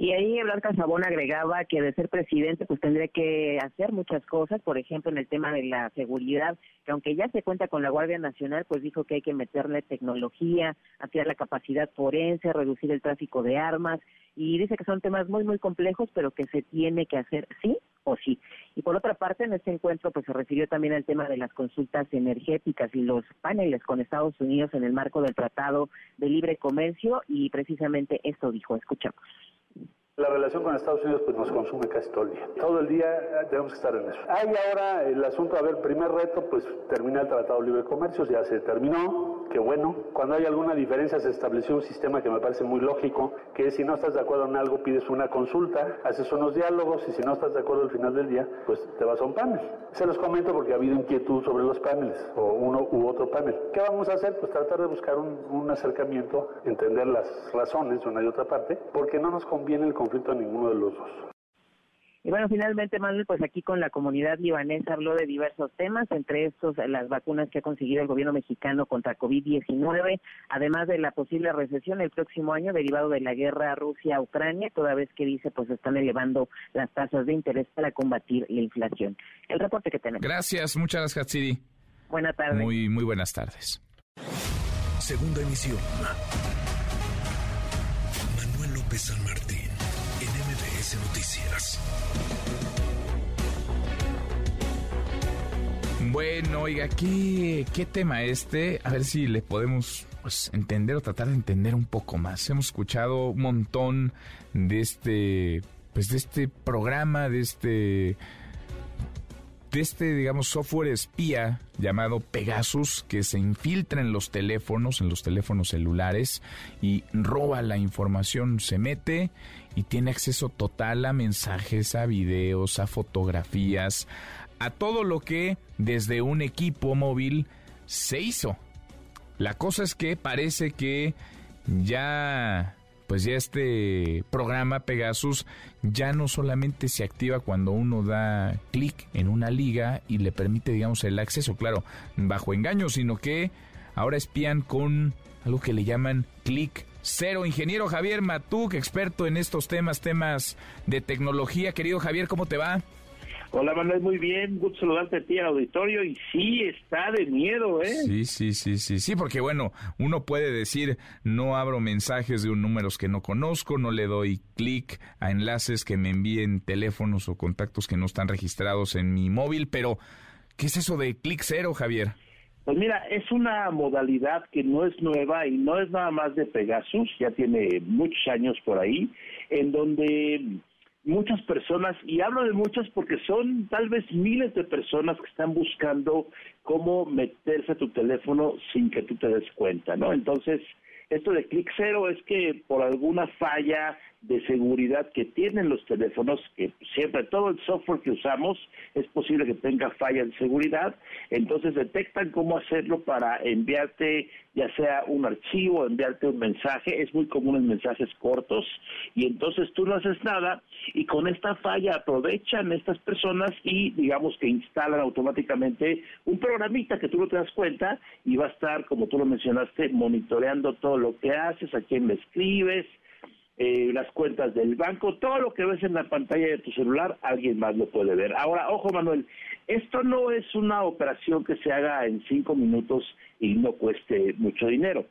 Y ahí Blanca Sabón agregaba que de ser presidente pues tendría que hacer muchas cosas, por ejemplo en el tema de la seguridad, que aunque ya se cuenta con la Guardia Nacional, pues dijo que hay que meterle tecnología, ampliar la capacidad forense, reducir el tráfico de armas y dice que son temas muy muy complejos, pero que se tiene que hacer sí o sí. Y por otra parte, en este encuentro pues se refirió también al tema de las consultas energéticas y los paneles con Estados Unidos en el marco del Tratado de Libre Comercio y precisamente esto dijo, escuchamos. La relación con Estados Unidos pues nos consume casi todo el día. Todo el día eh, tenemos que estar en eso. Hay ahora el asunto, a ver, primer reto, pues termina el Tratado de Libre Comercio, ya se terminó, qué bueno. Cuando hay alguna diferencia se estableció un sistema que me parece muy lógico, que es si no estás de acuerdo en algo pides una consulta, haces unos diálogos y si no estás de acuerdo al final del día, pues te vas a un panel. Se los comento porque ha habido inquietud sobre los paneles o uno u otro panel. ¿Qué vamos a hacer? Pues tratar de buscar un, un acercamiento, entender las razones de una y otra parte, porque no nos conviene el conflicto a ninguno de los dos. Y bueno, finalmente, Manuel, pues aquí con la comunidad libanesa habló de diversos temas, entre estos las vacunas que ha conseguido el gobierno mexicano contra COVID-19, además de la posible recesión el próximo año derivado de la guerra Rusia-Ucrania, toda vez que dice pues están elevando las tasas de interés para combatir la inflación. El reporte que tenemos. Gracias, muchas gracias, Hatsiri. Buenas tardes. Muy, muy buenas tardes. Segunda emisión. Manuel López San Martín, Bueno, oiga, ¿qué, ¿qué tema este? A ver si le podemos pues, entender o tratar de entender un poco más. Hemos escuchado un montón de este, pues de este programa, de este de este, digamos, software espía llamado Pegasus que se infiltra en los teléfonos, en los teléfonos celulares y roba la información, se mete y tiene acceso total a mensajes, a videos, a fotografías, a todo lo que desde un equipo móvil se hizo. La cosa es que parece que ya pues ya este programa Pegasus ya no solamente se activa cuando uno da clic en una liga y le permite, digamos, el acceso, claro, bajo engaño, sino que ahora espían con algo que le llaman clic cero. Ingeniero Javier Matuk, experto en estos temas, temas de tecnología. Querido Javier, ¿cómo te va? Hola Manuel, muy bien, gusto saludarte a ti al auditorio y sí está de miedo, ¿eh? Sí, sí, sí, sí, sí, porque bueno, uno puede decir no abro mensajes de un números que no conozco, no le doy clic a enlaces que me envíen teléfonos o contactos que no están registrados en mi móvil, pero ¿qué es eso de clic cero, Javier? Pues mira, es una modalidad que no es nueva y no es nada más de Pegasus, ya tiene muchos años por ahí, en donde muchas personas, y hablo de muchas porque son tal vez miles de personas que están buscando cómo meterse a tu teléfono sin que tú te des cuenta, ¿no? Entonces, Esto de clic cero es que por alguna falla de seguridad que tienen los teléfonos, que siempre todo el software que usamos es posible que tenga falla de seguridad, entonces detectan cómo hacerlo para enviarte ya sea un archivo, enviarte un mensaje, es muy común en mensajes cortos, y entonces tú no haces nada y con esta falla aprovechan estas personas y digamos que instalan automáticamente un programita que tú no te das cuenta y va a estar, como tú lo mencionaste, monitoreando todo lo que haces, a quién le escribes, eh, las cuentas del banco, todo lo que ves en la pantalla de tu celular, alguien más lo puede ver. Ahora, ojo Manuel, esto no es una operación que se haga en cinco minutos y no cueste mucho dinero.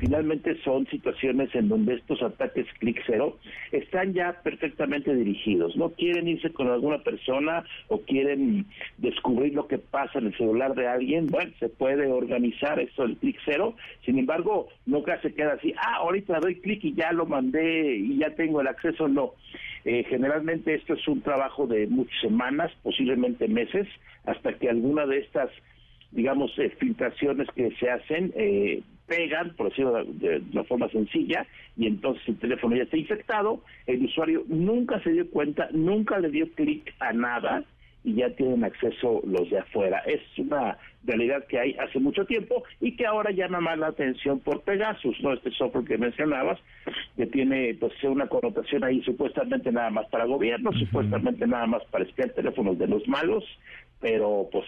Finalmente son situaciones en donde estos ataques clic cero están ya perfectamente dirigidos. No quieren irse con alguna persona o quieren descubrir lo que pasa en el celular de alguien. Bueno, se puede organizar esto del clic cero. Sin embargo, nunca se queda así, ah, ahorita doy clic y ya lo mandé y ya tengo el acceso. No. Eh, generalmente esto es un trabajo de muchas semanas, posiblemente meses, hasta que alguna de estas digamos, eh, filtraciones que se hacen eh, pegan, por decirlo de, una forma sencilla, y entonces el teléfono ya está infectado, el usuario nunca se dio cuenta, nunca le dio clic a nada y ya tienen acceso los de afuera. Es una realidad que hay hace mucho tiempo y que ahora llama más la atención por Pegasus, ¿no? Este software que mencionabas, que tiene pues una connotación ahí supuestamente nada más para gobierno, supuestamente nada más para espiar teléfonos de los malos, pero pues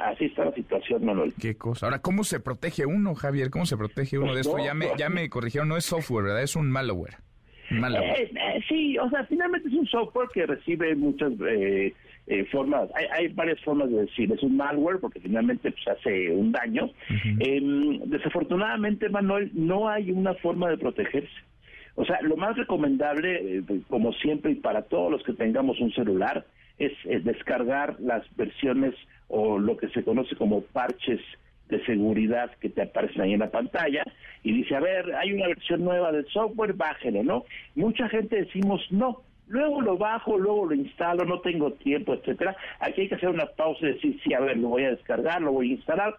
así está la situación, Manuel. Qué cosa. Ahora, ¿cómo se protege uno, Javier? ¿Cómo se protege uno de esto? ya, me, ya me corrigieron, no es software, ¿verdad? Es un malware. Eh, eh, sí, o sea, finalmente es un software que recibe muchas eh, formas, hay, varias formas de decir, es un malware porque finalmente pues, hace un daño. Em, desafortunadamente, Manuel, no hay una forma de protegerse. O sea, lo más recomendable, como siempre y para todos los que tengamos un celular, es, descargar las versiones o lo que se conoce como parches de seguridad que te aparecen ahí en la pantalla y dice, a ver, hay una versión nueva del software, bájelo, ¿no? Mucha gente decimos, no, luego lo bajo, luego lo instalo, no tengo tiempo, etcétera. Aquí hay que hacer una pausa y decir, sí, a ver, lo voy a descargar, lo voy a instalar.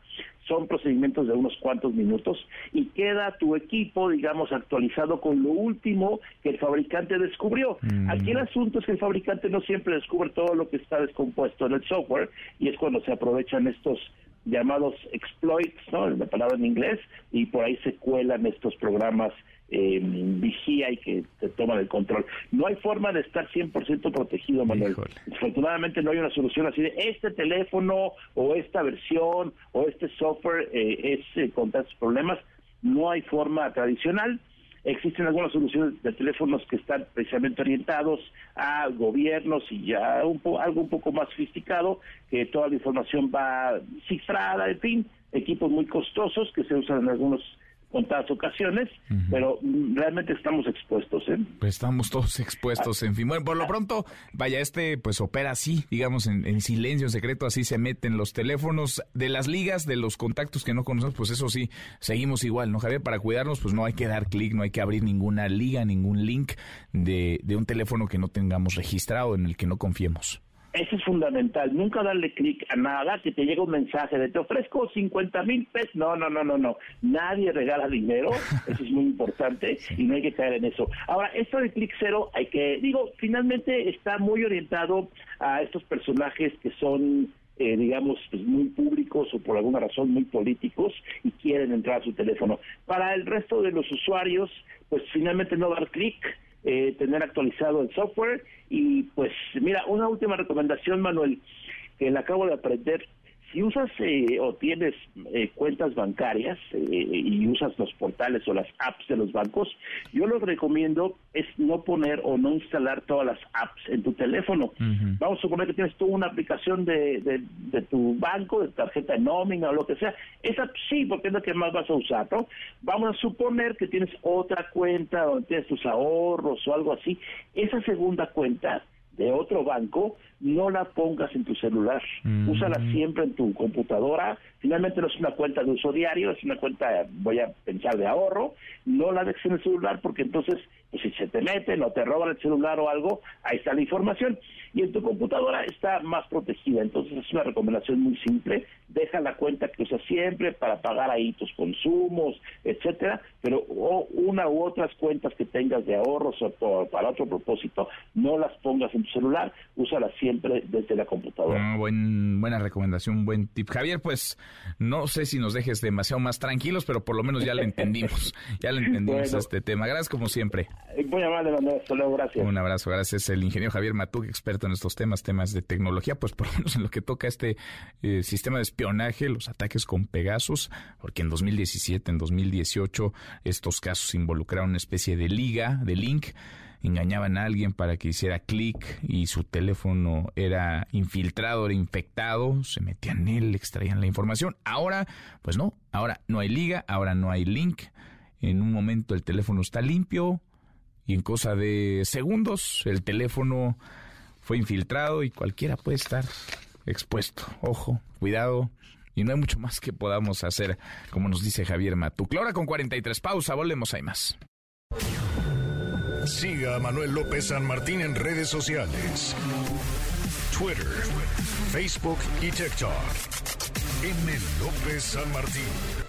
Son procedimientos de unos cuantos minutos y queda tu equipo, digamos, actualizado con lo último que el fabricante descubrió. Mm. Aquí el asunto es que el fabricante no siempre descubre todo lo que está descompuesto en el software y es cuando se aprovechan estos llamados exploits, ¿no? La palabra en inglés, y por ahí se cuelan estos programas eh, vigía y que te toman el control. No hay forma de estar 100% protegido, Manuel. Afortunadamente no hay una solución así de este teléfono o esta versión o este software eh, es eh, contra estos problemas. No hay forma tradicional. Existen algunas soluciones de teléfonos que están precisamente orientados a gobiernos y ya un algo un poco más sofisticado, que toda la información va cifrada, en fin, equipos muy costosos que se usan en algunos contadas ocasiones, pero realmente estamos expuestos. ¿eh? Pues estamos todos expuestos, en fin. Bueno, por lo pronto, vaya, este pues opera así, digamos, en, silencio, en secreto, así se meten los teléfonos de las ligas, de los contactos que no conocemos, pues eso sí, seguimos igual, ¿no, Javier? Para cuidarnos, pues no hay que dar clic, no hay que abrir ninguna liga, ningún link de, de un teléfono que no tengamos registrado, en el que no confiemos. Eso es fundamental. Nunca darle clic a nada que te llegue un mensaje de te ofrezco 50 mil pesos. No, no, no, no, no. Nadie regala dinero. Eso es muy importante y no hay que caer en eso. Ahora, esto de clic cero, hay que, digo, finalmente está muy orientado a estos personajes que son eh, digamos, pues muy públicos o por alguna razón muy políticos y quieren entrar a su teléfono. Para el resto de los usuarios, pues finalmente no dar clic, eh, tener actualizado el software. Y pues mira, una última recomendación Manuel, que le acabo de aprender si usas eh, o tienes eh, cuentas bancarias eh, y usas los portales o las apps de los bancos, yo lo que recomiendo es no poner o no instalar todas las apps en tu teléfono. Vamos a suponer que tienes tú una aplicación de, de, tu banco, de tarjeta de nómina o lo que sea. Esa sí, porque es la que más vas a usar, ¿no? Vamos a suponer que tienes otra cuenta donde tienes tus ahorros o algo así. Esa segunda cuenta de otro banco, no la pongas en tu celular. Mm. Úsala siempre en tu computadora. Finalmente no es una cuenta de uso diario, es una cuenta, voy a pensar, de ahorro. No la dejes en el celular porque entonces, pues, si se te meten o te roban el celular o algo, ahí está la información. Y en tu computadora está más protegida. Entonces es una recomendación muy simple, deja la cuenta que usas siempre para pagar ahí tus consumos, etcétera, pero una u otras cuentas que tengas de ahorros o para otro propósito, no las pongas en tu celular, úsalas siempre desde la computadora. Ah, buen, buena recomendación, buen tip. Javier, pues no sé si nos dejes demasiado más tranquilos, pero por lo menos ya le entendimos, ya le entendimos este tema. Gracias como siempre. Muy amable, Manuel. Hasta luego, gracias. Un abrazo, gracias. El ingeniero Javier Matuk, experto en estos temas, temas de tecnología, pues por lo menos en lo que toca este eh, sistema de espionaje, los ataques con Pegasus, porque en 2017, en 2018, estos casos involucraron una especie de liga, de link, engañaban a alguien para que hiciera clic y su teléfono era infiltrado, era infectado, se metían en él, extraían la información. Ahora, pues no, ahora no hay liga, ahora no hay link. En un momento el teléfono está limpio y en cosa de segundos el teléfono fue infiltrado y cualquiera puede estar expuesto. Ojo, cuidado. Y no hay mucho más que podamos hacer, como nos dice Javier Matuc. Ahora con 43 pausa, volvemos, hay más. Siga a Manuel López San Martín en redes sociales. Twitter, Facebook y TikTok. M. López San Martín.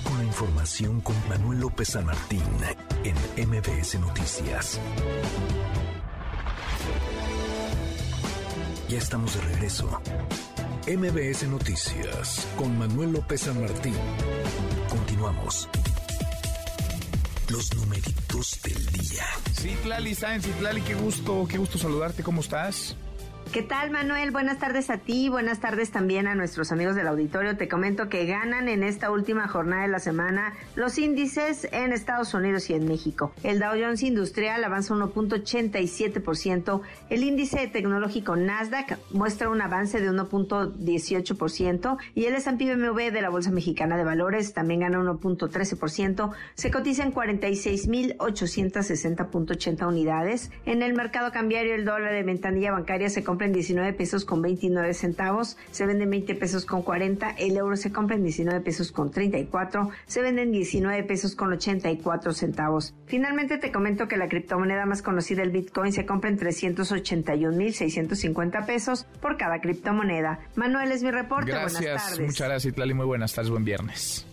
Con la información con Manuel López San Martín en MBS Noticias. Ya estamos de regreso. MBS Noticias con Manuel López San Martín. Continuamos. Los numeritos del día. Sí, Tlali Sáenz, Tlali, qué gusto, qué gusto saludarte, ¿cómo estás? ¿Qué tal, Manuel? Buenas tardes a ti, buenas tardes también a nuestros amigos del auditorio. Te comento que ganan en esta última jornada de la semana los índices en Estados Unidos y en México. El Dow Jones Industrial avanza 1.87%, el índice tecnológico Nasdaq muestra un avance de 1.18% y el S&P BMW de la Bolsa Mexicana de Valores también gana 1.13%, se cotiza en 46.860.80 unidades. En el mercado cambiario el dólar de ventanilla bancaria se compra en 19 pesos con 29 centavos, se venden 20 pesos con 40, el euro se compra en 19 pesos con 34, se venden 19 pesos con 84 centavos. Finalmente te comento que la criptomoneda más conocida, el Bitcoin, se compra en 381.650 pesos por cada criptomoneda. Manuel es mi reporte. Gracias, buenas tardes. muchas gracias, Itlali. Muy buenas tardes, buen viernes.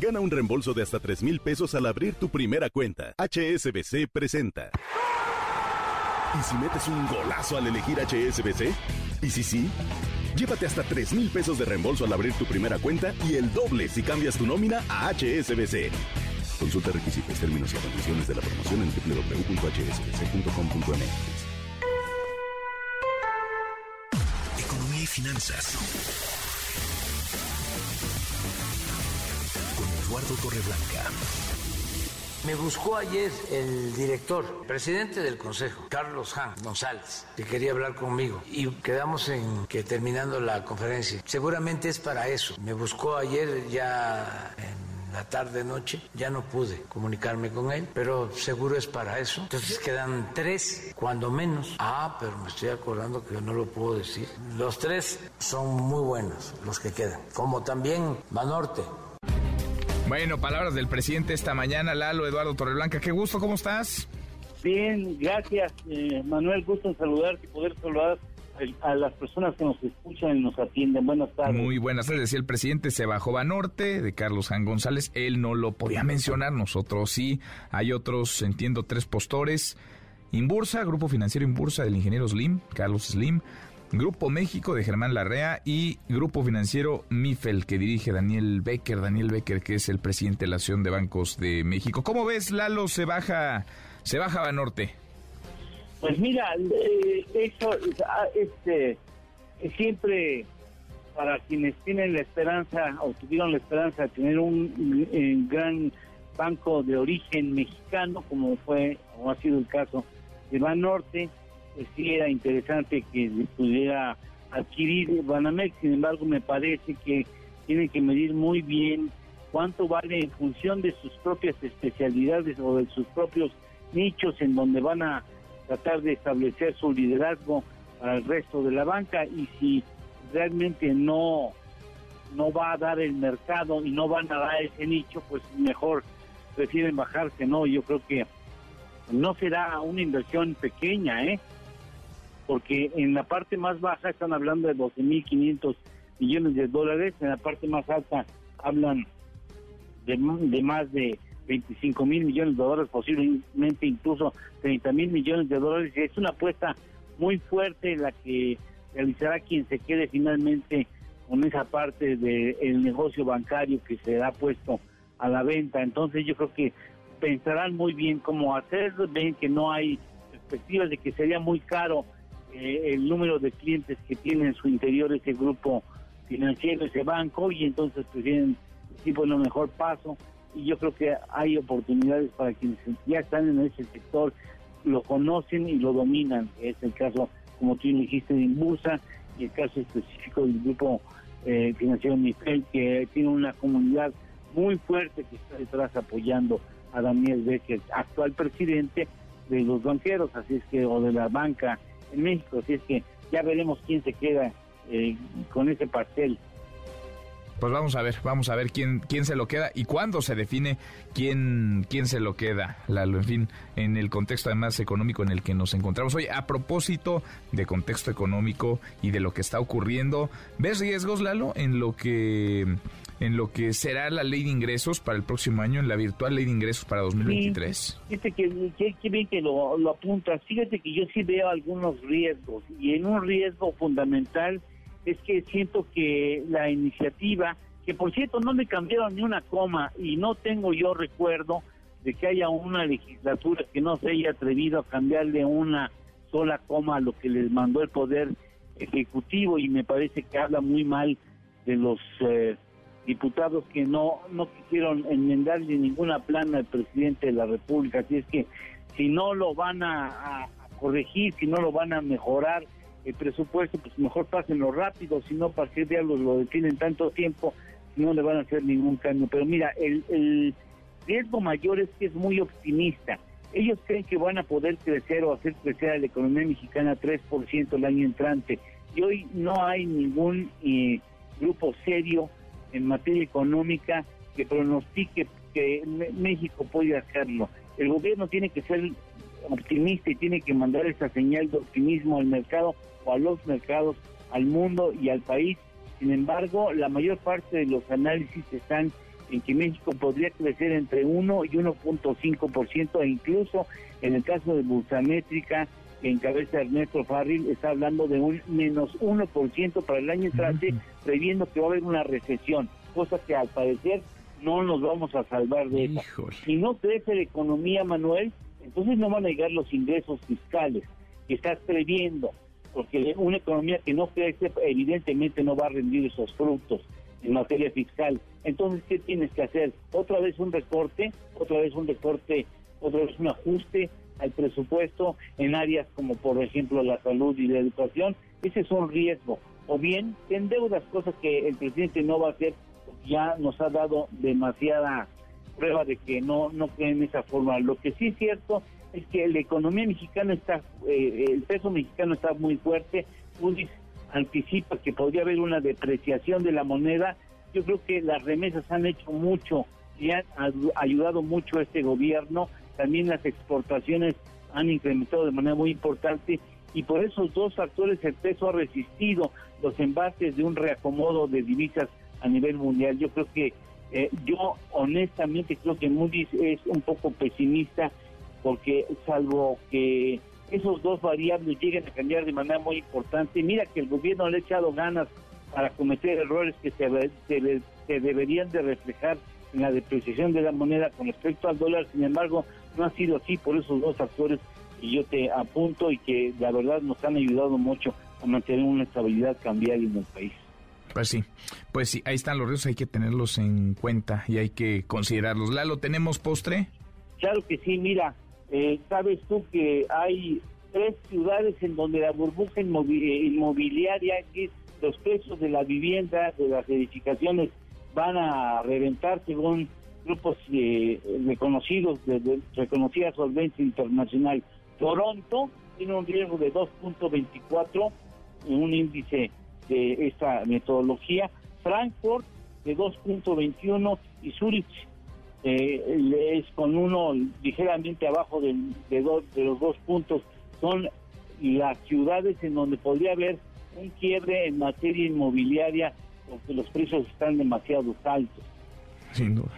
Gana un reembolso de hasta 3 mil pesos al abrir tu primera cuenta. HSBC presenta. ¿Y si metes un golazo al elegir HSBC? ¿Y si sí? Llévate hasta 3 mil pesos de reembolso al abrir tu primera cuenta y el doble si cambias tu nómina a HSBC. Consulta requisitos, términos y condiciones de la promoción en www.hsbc.com.mx. Economía y finanzas. Con Eduardo Torreblanca. Me buscó ayer el director, presidente del Consejo, Carlos Han González, que quería hablar conmigo y quedamos en que terminando la conferencia, seguramente es para eso. Me buscó ayer ya en la tarde noche, ya no pude comunicarme con él, pero seguro es para eso. Entonces quedan tres, cuando menos. Ah, pero me estoy acordando que yo no lo puedo decir. Los tres son muy buenos, los que quedan, como también Banorte. Bueno, palabras del presidente esta mañana, Lalo Eduardo Torreblanca. Qué gusto, ¿cómo estás? Bien, gracias, eh, Manuel. Gusto en saludarte y poder saludar a las personas que nos escuchan y nos atienden. Buenas tardes. Muy buenas tardes. Decía el presidente se bajó Banorte de Carlos Jan González. Él no lo podía mencionar, nosotros sí. Hay otros, entiendo, tres postores. Inbursa, Grupo Financiero Inbursa del ingeniero Slim, Carlos Slim. Grupo México de Germán Larrea y Grupo Financiero Mifel que dirige Daniel Becker, Daniel Becker que es el presidente de la Asociación de Bancos de México. ¿Cómo ves, Lalo, se baja, se baja Banorte? Pues mira, eh, eso este, siempre para quienes tienen la esperanza o tuvieron la esperanza de tener un, gran banco de origen mexicano, como fue o ha sido el caso de Banorte, pues sí era interesante que pudiera adquirir Banamex, sin embargo me parece que tiene que medir muy bien cuánto vale en función de sus propias especialidades o de sus propios nichos en donde van a tratar de establecer su liderazgo para el resto de la banca y si realmente no no va a dar el mercado y no van a dar ese nicho, pues mejor prefieren bajarse, ¿no? Yo creo que no será una inversión pequeña, ¿eh? Porque en la parte más baja están hablando de 12.500 millones de dólares, en la parte más alta hablan de, de más de 25 mil millones de dólares, posiblemente incluso 30 mil millones de dólares. Es una apuesta muy fuerte la que realizará quien se quede finalmente con esa parte del negocio bancario que se ha puesto a la venta. Entonces yo creo que pensarán muy bien cómo hacerlo, ven que no hay perspectivas de que sería muy caro eh, el número de clientes que tiene en su interior ese grupo financiero, ese banco, y entonces prefieren tipo lo mejor paso y yo creo que hay oportunidades para quienes ya están en ese sector, lo conocen y lo dominan. Es el caso, como tú dijiste, de Imbursa y el caso específico del grupo eh, financiero Mifel, que tiene una comunidad muy fuerte que está detrás apoyando a Daniel Becker, actual presidente de los banqueros, así es que, o de la banca en México, así es que ya veremos quién se queda eh, con ese pastel pues vamos a ver, vamos a ver quién, quién se lo queda y cuándo se define quién, quién se lo queda, Lalo, en fin, en el contexto además económico en el que nos encontramos. hoy. a propósito de contexto económico y de lo que está ocurriendo, ¿ves riesgos, Lalo, en lo que en lo que será la ley de ingresos para el próximo año, en la virtual ley de ingresos para 2023. fíjate que, que, bien que lo, lo apuntas. Fíjate que yo sí veo algunos riesgos y en un riesgo fundamental es que siento que la iniciativa, que por cierto no le cambiaron ni una coma y no tengo yo recuerdo de que haya una legislatura que no se haya atrevido a cambiarle una sola coma a lo que les mandó el Poder Ejecutivo y me parece que habla muy mal de los eh, diputados que no, no quisieron enmendarle ninguna plana al presidente de la República. Así es que si no lo van a corregir, si no lo van a mejorar, el presupuesto, pues mejor pásenlo rápido, si no, para qué diablos lo detienen tanto tiempo, no le van a hacer ningún cambio. Pero mira, el, el riesgo mayor es que es muy optimista. Ellos creen que van a poder crecer o hacer crecer a la economía mexicana 3% el año entrante. Y hoy no hay ningún eh, grupo serio en materia económica que pronostique que México puede hacerlo. El gobierno tiene que ser optimista y tiene que mandar esa señal de optimismo al mercado o a los mercados, al mundo y al país. Sin embargo, la mayor parte de los análisis están en que México podría crecer entre 1 y 1.5% e incluso en el caso de Bursamétrica, que encabeza Ernesto Farril, está hablando de un menos 1% para el año entrante, previendo que va a haber una recesión, cosa que al parecer no nos vamos a salvar de eso. Si no crece la economía, Manuel, entonces no van a llegar los ingresos fiscales que estás previendo porque una economía que no crece evidentemente no va a rendir esos frutos en materia fiscal. Entonces, ¿qué tienes que hacer? Otra vez un recorte, otra vez un recorte, otra vez un ajuste al presupuesto en áreas como por ejemplo la salud y la educación. Ese es un riesgo. O bien, en deudas, cosas que el presidente no va a hacer, ya nos ha dado demasiada prueba de que no, no cree en esa forma. Lo que sí es cierto es que la economía mexicana está, eh, el peso mexicano está muy fuerte, Moody's anticipa que podría haber una depreciación de la moneda, yo creo que las remesas han hecho mucho y han ayudado mucho a este gobierno, también las exportaciones han incrementado de manera muy importante y por esos dos factores el peso ha resistido los embates de un reacomodo de divisas a nivel mundial. Yo creo que, eh, yo honestamente creo que Moody's es un poco pesimista porque salvo que esos dos variables lleguen a cambiar de manera muy importante, mira que el gobierno le ha echado ganas para cometer errores que se, se, deberían de reflejar en la depreciación de la moneda con respecto al dólar, sin embargo, no ha sido así por esos dos factores que yo te apunto y que la verdad nos han ayudado mucho a mantener una estabilidad cambiaria en el país. Pues sí, pues sí, ahí están los riesgos, hay que tenerlos en cuenta y hay que considerarlos. ¿Lalo, tenemos postre? Claro que sí, mira, eh, sabes tú que hay tres ciudades en donde la burbuja eh, inmobiliaria, que los precios de la vivienda, de las edificaciones, van a reventar según grupos eh, reconocidos, de, reconocida solvencia internacional. Toronto tiene un riesgo de 2.24, un índice de esta metodología. Frankfurt de 2.21 y Zurich eh, es con uno ligeramente abajo de, de, de los dos puntos. Son las ciudades en donde podría haber un quiebre en materia inmobiliaria porque los precios están demasiado altos. Sin duda.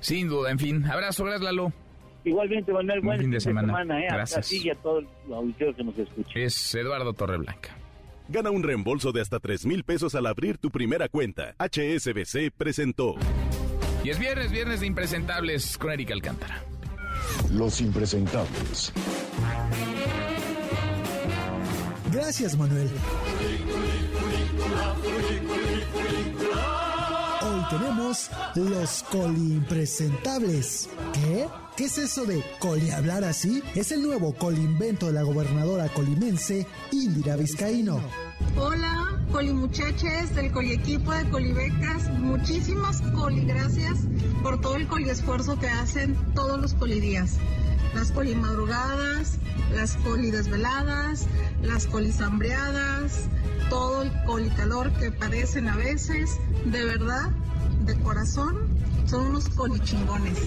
Sin duda, en fin. Abrazo, gracias Lalo. Igualmente, Manuel, buen fin de semana. ¿eh? Gracias. y a todo el auditorio que nos escuche. Es Eduardo Torreblanca. Gana un reembolso de hasta 3 mil pesos al abrir tu primera cuenta. HSBC presentó. Y es viernes, viernes de impresentables con Erika Alcántara. Los impresentables. Gracias, Manuel. Tenemos los colimpresentables. ¿Qué? ¿Qué es eso de coli hablar así? Es el nuevo colinvento de la gobernadora colimense Indira Vizcaíno. Hola, coli muchachas del coli equipo de colibecas. Muchísimas coli gracias por todo el coli esfuerzo que hacen todos los colidías. Las coli madrugadas, las coli desveladas, las colis hambreadas, todo el coli calor que padecen a veces. De verdad, de corazón, son unos colichingones.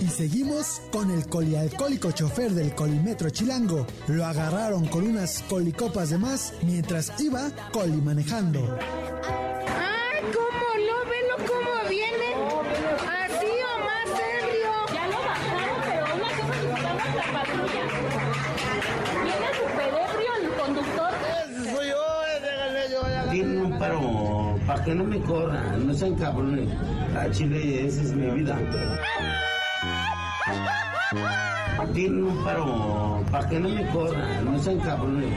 Y seguimos con el colialcohólico chofer del colimetro chilango. Lo agarraron con unas colicopas de más mientras iba coli manejando. Para que no me corran, no sean cabrones. A Chile, esa es mi vida. Tienen un paro para que no me corran, no sean cabrones.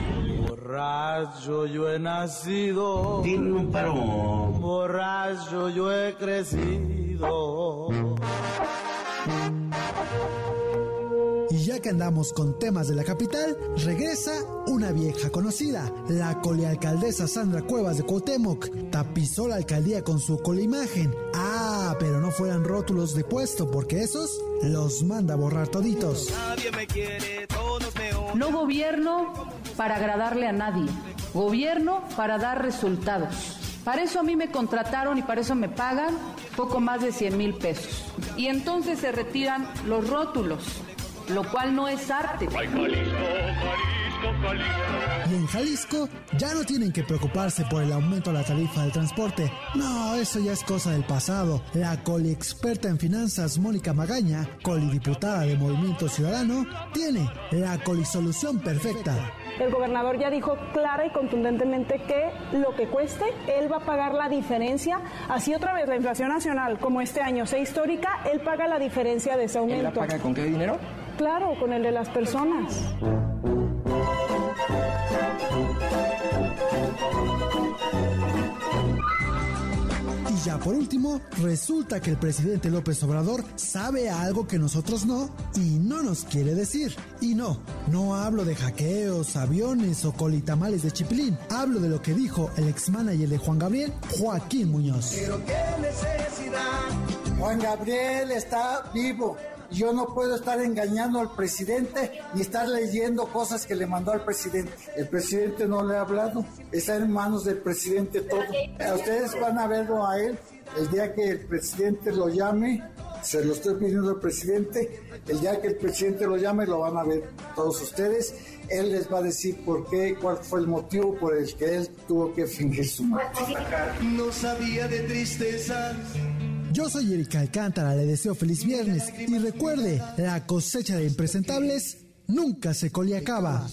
Borracho yo he nacido. Tienen un paro. Borracho yo he crecido. Ya que andamos con temas de la capital, regresa una vieja conocida, la colealcaldesa Sandra Cuevas de Cuauhtémoc. Tapizó la alcaldía con su colimagen. Ah, pero no fueran rótulos de puesto, porque esos los manda a borrar toditos. Nadie me quiere, todos me. No gobierno para agradarle a nadie, gobierno para dar resultados. Para eso a mí me contrataron y para eso me pagan poco más de 100 mil pesos. Y entonces se retiran los rótulos, lo cual no es arte. Y en Jalisco ya no tienen que preocuparse por el aumento de la tarifa del transporte. No, eso ya es cosa del pasado. La coli experta en finanzas Mónica Magaña, coli diputada de Movimiento Ciudadano, tiene la colisolución perfecta. El gobernador ya dijo clara y contundentemente que lo que cueste, él va a pagar la diferencia. Así otra vez la inflación nacional, como este año sea histórica, él paga la diferencia de ese aumento. ¿Él la paga con qué dinero? Claro, con el de las personas. Y ya por último, resulta que el presidente López Obrador sabe algo que nosotros no y no nos quiere decir. Y no, no hablo de hackeos, aviones o colitamales de chipilín. Hablo de lo que dijo el ex manager de Juan Gabriel, Joaquín Muñoz. Pero qué necesidad. Juan Gabriel está vivo. Yo no puedo estar engañando al presidente ni estar leyendo cosas que le mandó al presidente. El presidente no le ha hablado. Está en manos del presidente todo. Ustedes van a verlo a él el día que el presidente lo llame. Se lo estoy pidiendo al presidente. El día que el presidente lo llame lo van a ver todos ustedes. Él les va a decir por qué, cuál fue el motivo por el que él tuvo que fingir su muerte. No sabía de tristezas. Yo soy Erika Alcántara, le deseo feliz viernes y recuerde, la cosecha de impresentables nunca se coliacaba.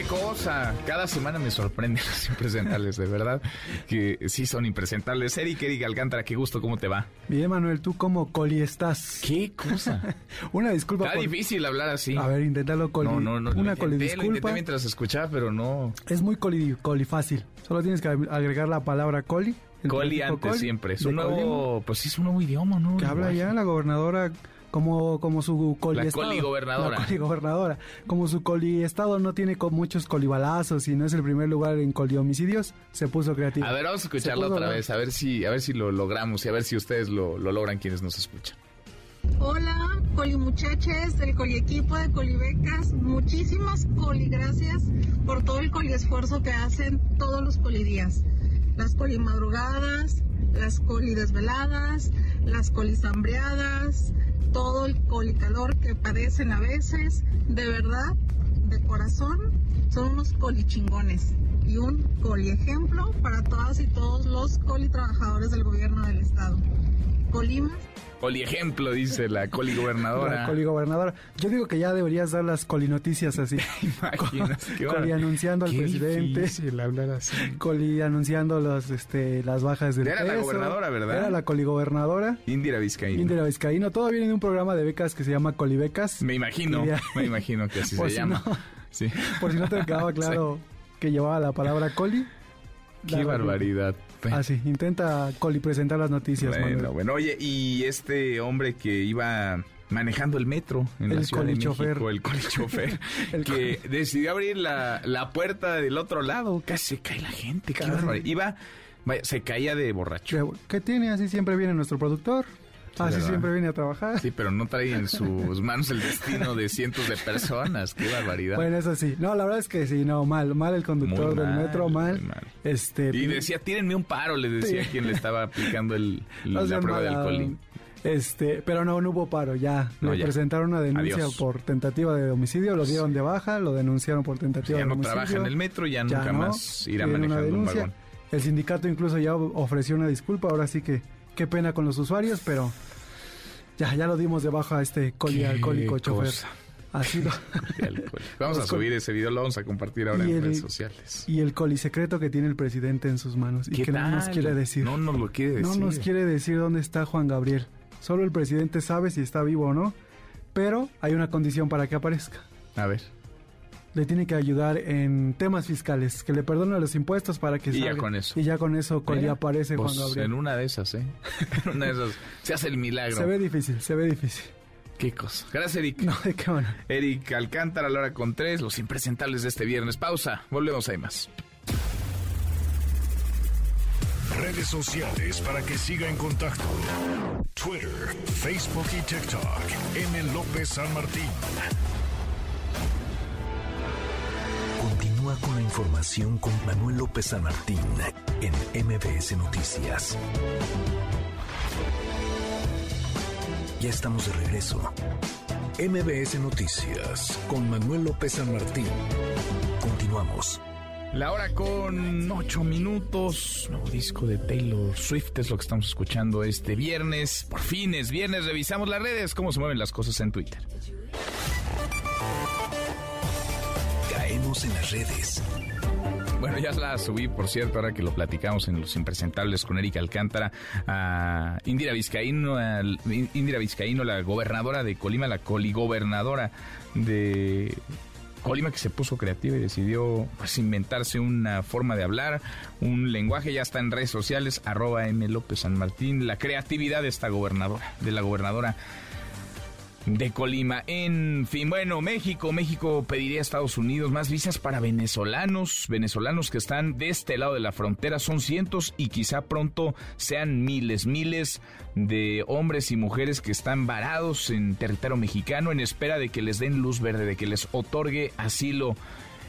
Qué cosa. Cada semana me sorprenden los impresentables, de verdad. Que sí son impresentables. Eric, Eric Alcántara, qué gusto, ¿cómo te va? Bien, Manuel, ¿tú cómo coli estás? ¿Qué cosa? Una disculpa. Está por- difícil hablar así. A ver, inténtalo coli. No, no, no. Una coli intenté, lo intenté disculpa. mientras escuchaba, pero no. Es muy coli, coli fácil. Solo tienes que agregar la palabra coli. Coli antes coli, siempre. Es un nuevo, pues sí, es un nuevo idioma, ¿no? Que habla ya la gobernadora como, como su La estado. coligobernadora. La coligobernadora. Como su estado no tiene con muchos colibalazos y no es el primer lugar en homicidios, se puso creativo. A ver, vamos a escucharlo otra vez, a ver si, a ver si lo logramos y a ver si ustedes lo, lo logran quienes nos escuchan. Hola, colimuchaches del coliequipo de Colibecas. Muchísimas coligracias por todo el esfuerzo que hacen todos los colidías. Las colimadrugadas, las colidesveladas, las colizambreadas, todo el colicalor que padecen a veces. De verdad, de corazón, son unos colichingones y un coliejemplo para todas y todos los colitrabajadores del gobierno del estado. Colima Coli ejemplo, dice la coli gobernadora. La coli gobernadora. Yo digo que ya deberías dar las colinoticias así. Imaginas, coli anunciando al presidente. hablar así. Coli anunciando los, este, las bajas del Era la gobernadora, ¿verdad? Era la coli gobernadora. Indira Vizcaíno. Indira Vizcaíno. Todo viene de un programa de becas que se llama Colibecas. Me imagino, me imagino que así se llama. sí. Por si no te quedaba claro que llevaba la palabra coli. Qué barbaridad. Ah, sí, intenta Coli presentar las noticias. Bueno, bueno, oye, y este hombre que iba manejando el metro en la Ciudad de México, el colichofer, que decidió abrir la, la, puerta del otro lado, casi se cae la gente, qué Iba, vaya, se caía de borracho. ¿Qué tiene? Así siempre viene nuestro productor. Así siempre viene a trabajar. Sí, pero no trae en sus manos el destino de cientos de personas. Qué barbaridad. Bueno, eso sí. No, la verdad es que sí, no, mal. Mal el conductor del metro, mal. Este, y decía, tírenme un paro, le decía quien le estaba aplicando el, la prueba del colín. Este, pero no, no hubo paro, ya. le presentaron una denuncia por tentativa de homicidio, lo dieron de baja, lo denunciaron por tentativa de homicidio. Ya no trabaja en el metro, ya, nunca más irá manejando un vagón. El sindicato incluso ya ofreció una disculpa, ahora sí que qué pena con los usuarios, pero ya, ya lo dimos de baja a este coli alcohólico chofer. Así lo... vamos a subir ese video, lo vamos a compartir ahora en redes sociales. Y el coli secreto que tiene el presidente en sus manos y que no nos quiere decir. No nos lo quiere decir. No nos quiere decir dónde está Juan Gabriel. Solo el presidente sabe si está vivo o no, pero hay una condición para que aparezca. A ver le tiene que ayudar en temas fiscales, que le perdone los impuestos para que Y ya con eso. Y ya con eso ya aparece Juan pues, Gabriel. En una de esas, ¿eh? en una de esas se hace el milagro. Se ve difícil, se ve difícil. Qué cosa. Gracias, Eric. No, de qué bueno. Eric Alcántara, a la hora con tres, los impresentables de este viernes. Pausa, volvemos ahí más. Redes sociales para que siga en contacto: Twitter, Facebook y TikTok. M. López San Martín. Con la información con Manuel López San Martín en MBS Noticias. Ya estamos de regreso. MBS Noticias con Manuel López San Martín. Continuamos. La hora con ocho minutos. Nuevo disco de Taylor Swift es lo que estamos escuchando este viernes. Por fin es viernes. Revisamos las redes, cómo se mueven las cosas en Twitter. En las redes. Bueno, ya la subí, por cierto, ahora que lo platicamos en Los Impresentables con Erika Alcántara, a Indira Vizcaíno, Indira Vizcaíno, la gobernadora de Colima, la coligobernadora de Colima que se puso creativa y decidió pues, inventarse una forma de hablar, un lenguaje, ya está en redes sociales, arroba M. López San Martín, la creatividad de esta gobernadora, de la gobernadora de Colima. En fin, bueno, México, México pediría a Estados Unidos más visas para venezolanos, venezolanos que están de este lado de la frontera, son cientos y quizá pronto sean miles, miles de hombres y mujeres que están varados en territorio mexicano en espera de que les den luz verde, de que les otorgue asilo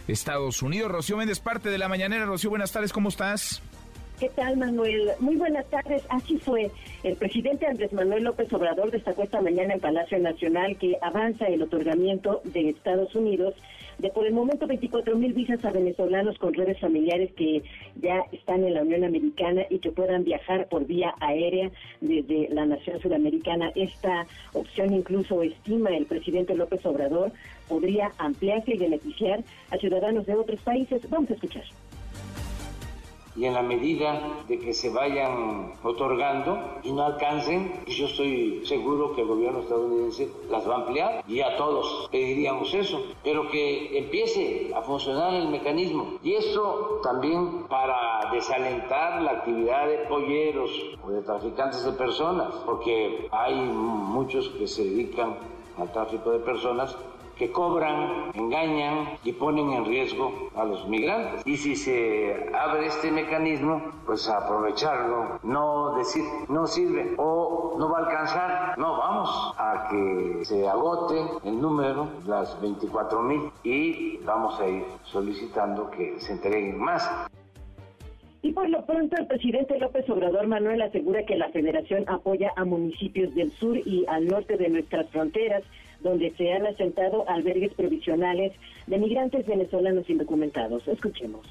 Estados Unidos. Rocío Méndez, parte de la mañanera. Rocío, buenas tardes, ¿cómo estás? ¿Qué tal, Manuel? Muy buenas tardes. Así fue. El presidente Andrés Manuel López Obrador destacó esta mañana en Palacio Nacional que avanza el otorgamiento de Estados Unidos de por el momento 24 mil visas a venezolanos con redes familiares que ya están en la Unión Americana y que puedan viajar por vía aérea desde la nación sudamericana. Esta opción incluso estima el presidente López Obrador podría ampliarse y beneficiar a ciudadanos de otros países. Vamos a escuchar. Y en la medida de que se vayan otorgando y no alcancen, pues yo estoy seguro que el gobierno estadounidense las va a ampliar y a todos pediríamos eso, pero que empiece a funcionar el mecanismo. Y eso también para desalentar la actividad de polleros o de traficantes de personas, porque hay muchos que se dedican al tráfico de personas que cobran, engañan y ponen en riesgo a los migrantes. Y si se abre este mecanismo, pues aprovecharlo, no decir no sirve o no va a alcanzar, no, vamos a que se agote el número, las 24 mil, y vamos a ir solicitando que se entreguen más. Y por lo pronto el presidente López Obrador Manuel asegura que la federación apoya a municipios del sur y al norte de nuestras fronteras donde se han asentado albergues provisionales de migrantes venezolanos indocumentados. Escuchemos.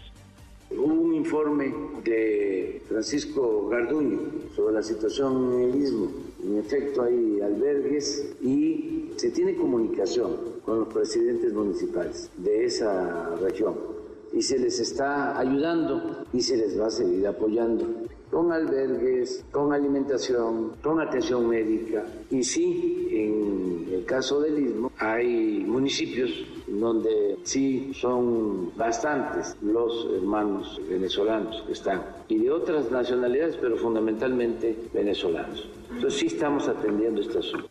Un informe de Francisco Garduño sobre la situación en el istmo. En efecto, hay albergues y se tiene comunicación con los presidentes municipales de esa región y se les está ayudando y se les va a seguir apoyando con albergues, con alimentación, con atención médica. Y sí, en el caso del Istmo, hay municipios donde sí son bastantes los hermanos venezolanos que están, y de otras nacionalidades, pero fundamentalmente venezolanos. Entonces sí estamos atendiendo este asunto.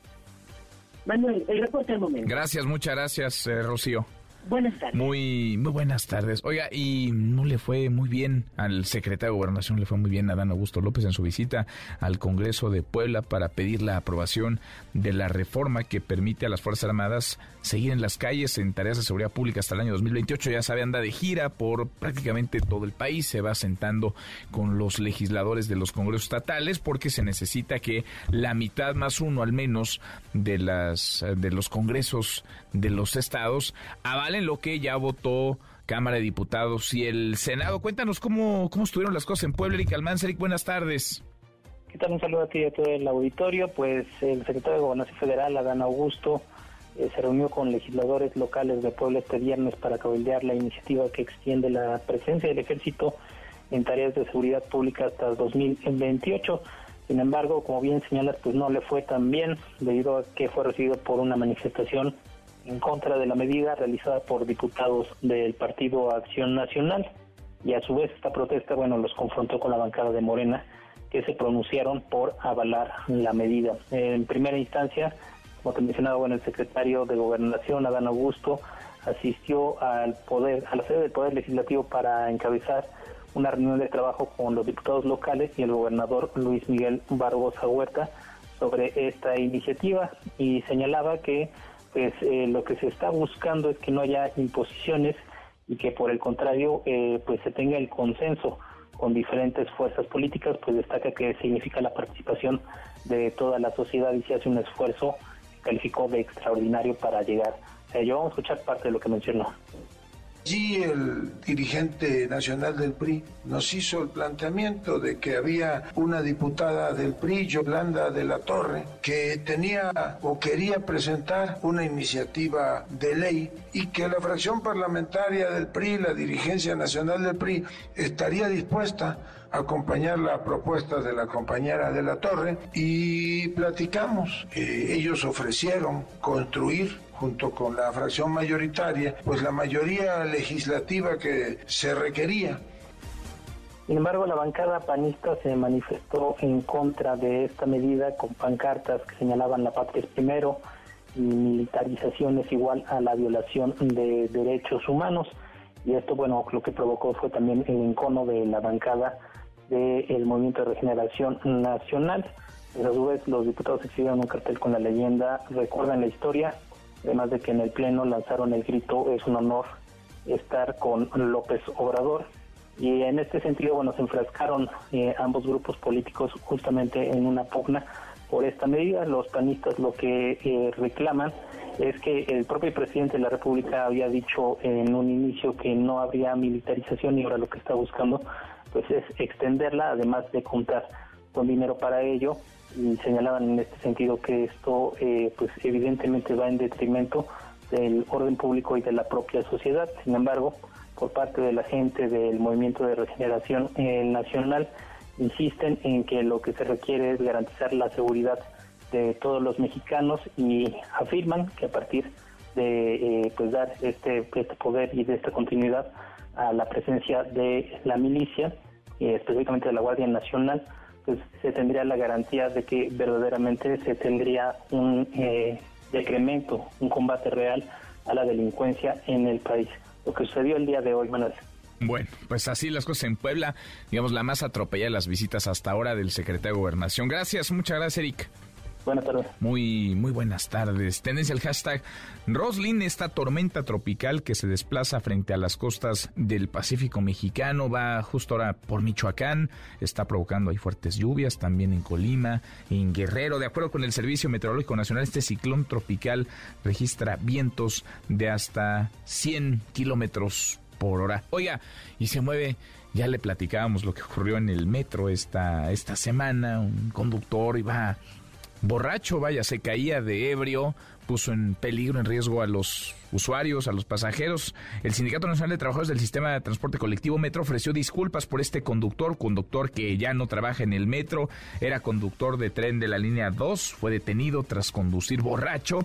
Manuel, el reporte al momento. Gracias, muchas gracias, eh, Rocío. Buenas tardes. Muy, muy buenas tardes. Oiga, y no le fue muy bien al secretario de Gobernación, le fue muy bien a Dan Augusto López en su visita al Congreso de Puebla para pedir la aprobación de la reforma que permite a las Fuerzas Armadas seguir en las calles en tareas de seguridad pública hasta el año 2028. Ya sabe, anda de gira por prácticamente todo el país, se va sentando con los legisladores de los congresos estatales porque se necesita que la mitad más uno al menos de las de los congresos de los estados avalen lo que ya votó Cámara de Diputados y el Senado. Cuéntanos cómo, cómo estuvieron las cosas en Puebla, Eric Almanza. Eric, buenas tardes. ¿Qué tal? Un saludo a ti y a todo el auditorio. Pues el secretario de Gobernación Federal, Adán Augusto, eh, se reunió con legisladores locales de Puebla este viernes para cabildear la iniciativa que extiende la presencia del ejército en tareas de seguridad pública hasta el 2028. Sin embargo, como bien señalas, pues no le fue tan bien debido a que fue recibido por una manifestación en contra de la medida realizada por diputados del Partido Acción Nacional y a su vez esta protesta, bueno, los confrontó con la bancada de Morena que se pronunciaron por avalar la medida. En primera instancia, como te mencionaba, bueno, el secretario de Gobernación, Adán Augusto, asistió al poder, a la sede del Poder Legislativo para encabezar una reunión de trabajo con los diputados locales y el gobernador Luis Miguel Barbosa Huerta sobre esta iniciativa y señalaba que pues eh, lo que se está buscando es que no haya imposiciones y que por el contrario eh, pues se tenga el consenso con diferentes fuerzas políticas pues destaca que significa la participación de toda la sociedad y se hace un esfuerzo que calificó de extraordinario para llegar. A ello vamos a escuchar parte de lo que mencionó Allí el dirigente nacional del PRI nos hizo el planteamiento de que había una diputada del PRI, Yolanda de la Torre, que tenía o quería presentar una iniciativa de ley y que la fracción parlamentaria del PRI, la dirigencia nacional del PRI, estaría dispuesta acompañar la propuesta de la compañera de la Torre y platicamos. Eh, ellos ofrecieron construir junto con la fracción mayoritaria, pues la mayoría legislativa que se requería. Sin embargo, la bancada panista se manifestó en contra de esta medida con pancartas que señalaban la patria es primero y militarización es igual a la violación de derechos humanos. Y esto, bueno, lo que provocó fue también el encono de la bancada del Movimiento de Regeneración Nacional. Pues, a su vez, los diputados exhibieron un cartel con la leyenda Recuerdan la historia, además de que en el Pleno lanzaron el grito es un honor estar con López Obrador. Y en este sentido, bueno, se enfrascaron eh, ambos grupos políticos justamente en una pugna por esta medida. Los panistas lo que eh, reclaman es que el propio presidente de la República había dicho en un inicio que no habría militarización y ahora lo que está buscando pues es extenderla, además de contar con dinero para ello señalaban en este sentido que esto eh, pues evidentemente va en detrimento del orden público y de la propia sociedad. Sin embargo, por parte de la gente del Movimiento de Regeneración eh, Nacional insisten en que lo que se requiere es garantizar la seguridad de todos los mexicanos y afirman que a partir de eh, pues dar este, este poder y de esta continuidad a la presencia de la milicia, eh, específicamente de la Guardia Nacional, pues se tendría la garantía de que verdaderamente se tendría un eh, decremento, un combate real a la delincuencia en el país. Lo que sucedió el día de hoy, Manuel. Bueno, pues así las cosas en Puebla, digamos, la más atropellada de las visitas hasta ahora del secretario de Gobernación. Gracias, muchas gracias, Eric. Buenas tardes. Muy, muy buenas tardes. Tendencia el hashtag Roslin, esta tormenta tropical que se desplaza frente a las costas del Pacífico mexicano, va justo ahora por Michoacán, está provocando ahí fuertes lluvias, también en Colima, en Guerrero. De acuerdo con el Servicio Meteorológico Nacional, este ciclón tropical registra vientos de hasta 100 kilómetros por hora. Oiga, y se mueve ya le platicábamos lo que ocurrió en el metro esta, esta semana. Un conductor iba borracho, vaya, se caía de ebrio, puso en peligro, en riesgo a los usuarios, a los pasajeros. El Sindicato Nacional de Trabajadores del Sistema de Transporte Colectivo Metro ofreció disculpas por este conductor, conductor que ya no trabaja en el metro, era conductor de tren de la línea 2, fue detenido tras conducir borracho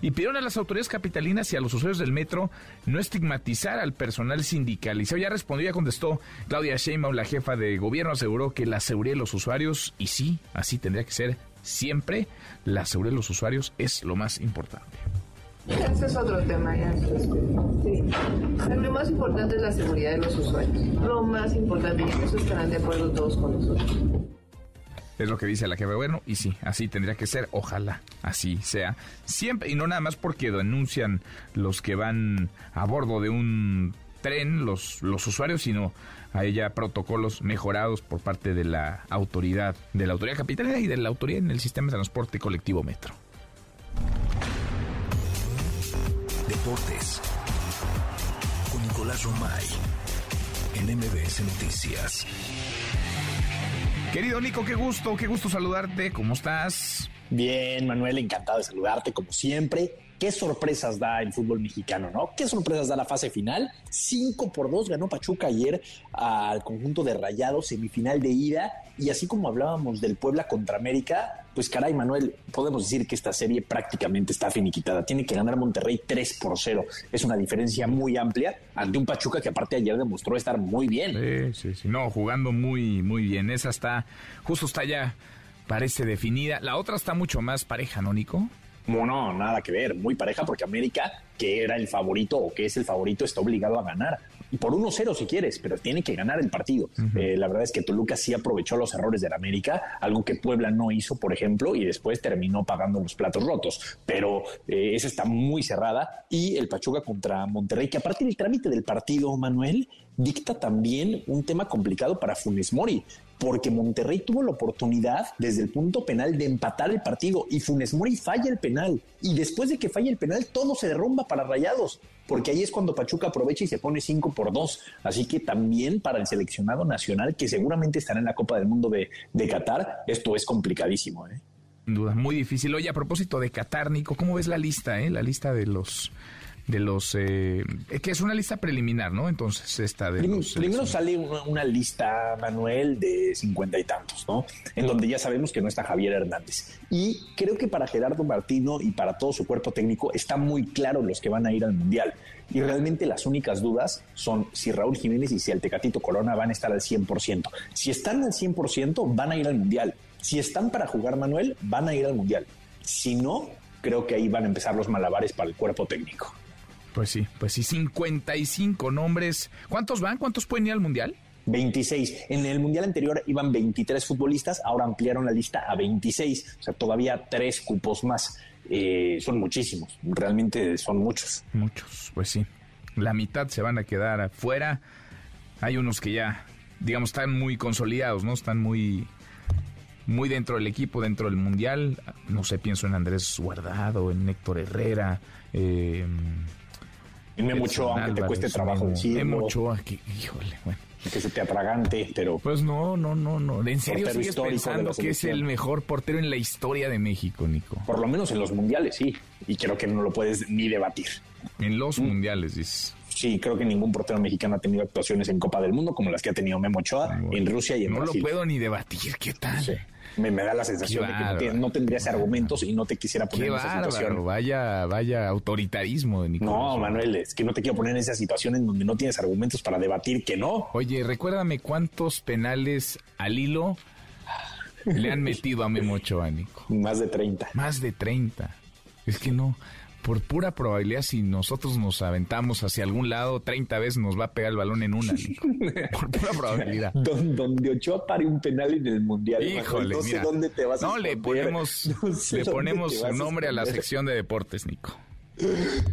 y pidieron a las autoridades capitalinas y a los usuarios del metro no estigmatizar al personal sindicalizado. Ya respondió, ya contestó Claudia Sheinbaum, la jefa de gobierno, aseguró que la seguridad de los usuarios, y sí, así tendría que ser siempre la seguridad de los usuarios es lo más importante. Ese es otro tema ya. Sí. Lo más importante es la seguridad de los usuarios. Lo más importante, y en eso estarán de acuerdo todos con nosotros. Es lo que dice la jefa de gobierno y sí, así tendría que ser. Ojalá así sea. Siempre, y no nada más porque denuncian los que van a bordo de un tren, los, los usuarios, sino a ella protocolos mejorados por parte de la autoridad, de la autoridad capitalina y de la autoridad en el sistema de transporte colectivo metro. Deportes con Nicolás Romay en MBS Noticias. Querido Nico, qué gusto, qué gusto saludarte. ¿Cómo estás? Bien, Manuel, encantado de saludarte como siempre qué sorpresas da el fútbol mexicano, ¿no? ¿Qué sorpresas da la fase final? 5 por 2 ganó Pachuca ayer al conjunto de Rayados, semifinal de ida. Y así como hablábamos del Puebla contra América, pues caray, Manuel, podemos decir que esta serie prácticamente está finiquitada. Tiene que ganar Monterrey 3 por 0. Es una diferencia muy amplia ante un Pachuca que aparte ayer demostró estar muy bien. Sí, sí, sí. No, jugando muy, muy bien. Esa está, justo está ya, parece definida. La otra está mucho más pareja, ¿no, Nico? No, nada que ver, muy pareja porque América, que era el favorito o que es el favorito, está obligado a ganar. Por 1-0 si quieres, pero tiene que ganar el partido. Eh, la verdad es que Toluca sí aprovechó los errores del América, algo que Puebla no hizo, por ejemplo, y después terminó pagando los platos rotos. Pero eh, esa está muy cerrada. Y el Pachuca contra Monterrey, que aparte del trámite del partido, Manuel, dicta también un tema complicado para Funes Mori porque Monterrey tuvo la oportunidad desde el punto penal de empatar el partido y Funes Mori falla el penal. Y después de que falla el penal, todo se derrumba para Rayados, porque ahí es cuando Pachuca aprovecha y se pone 5 por 2. Así que también para el seleccionado nacional, que seguramente estará en la Copa del Mundo de, de Qatar, esto es complicadísimo. ¿eh? Sin duda, muy difícil. Oye, a propósito de Qatar, Nico, ¿cómo ves la lista, eh? La lista de los de los eh, que es una lista preliminar, ¿no? Entonces esta de primero, sale una, lista Manuel de cincuenta y tantos, ¿no? En donde ya sabemos que no está Javier Hernández y creo que para Gerardo Martino y para todo su cuerpo técnico está muy claro los que van a ir al mundial y realmente las únicas dudas son si Raúl Jiménez y si el Tecatito Corona van a estar al 100%. Si están al 100% van a ir al mundial. Si están para jugar Manuel van a ir al mundial. Si no, creo que ahí van a empezar los malabares para el cuerpo técnico. Pues sí, pues sí, 55 nombres. ¿Cuántos van? ¿Cuántos pueden ir al Mundial? 26. En el Mundial anterior iban 23 futbolistas, ahora ampliaron la lista a 26, o sea, todavía tres cupos más. Eh, son muchísimos, realmente son muchos. Muchos, pues sí. La mitad se van a quedar afuera. Hay unos que ya, digamos, están muy consolidados, ¿no? Están muy, muy dentro del equipo, dentro del Mundial. No sé, pienso en Andrés Guardado, en Héctor Herrera. Eh, Dime mucho, aunque te cueste trabajo decirlo. mucho, que, híjole, bueno. Que se te atragante, pero... Pues no, no, no, no. ¿En serio sigues pensando que es el mejor portero en la historia de México, Nico? Por lo menos en los mundiales, sí. Y creo que no lo puedes ni debatir. En los mundiales, dices. Sí, creo que ningún portero mexicano ha tenido actuaciones en Copa del Mundo como las que ha tenido Memo Ochoa en Rusia y en no Brasil. lo puedo ni debatir, ¿qué tal? Sí. Me, me da la sensación Qué de que no, bárbaro. te- no tendrías argumentos y no te quisiera poner Qué en esa bárbaro, situación. vaya, vaya autoritarismo de Nicolás. No, Manuel, es que no te quiero poner en esa situación en donde no tienes argumentos para debatir que no. Oye, recuérdame cuántos penales al hilo le han metido a Memo Ochoa, Nico. Más de 30. Más de 30. Es que no, por pura probabilidad, si nosotros nos aventamos hacia algún lado, 30 veces nos va a pegar el balón en una. Por pura probabilidad. Don- donde Ochoa pare un penal en el Mundial. Híjole, no mira. sé dónde te vas a No, le ponemos, No sé le ponemos su nombre a la sección de deportes, Nico.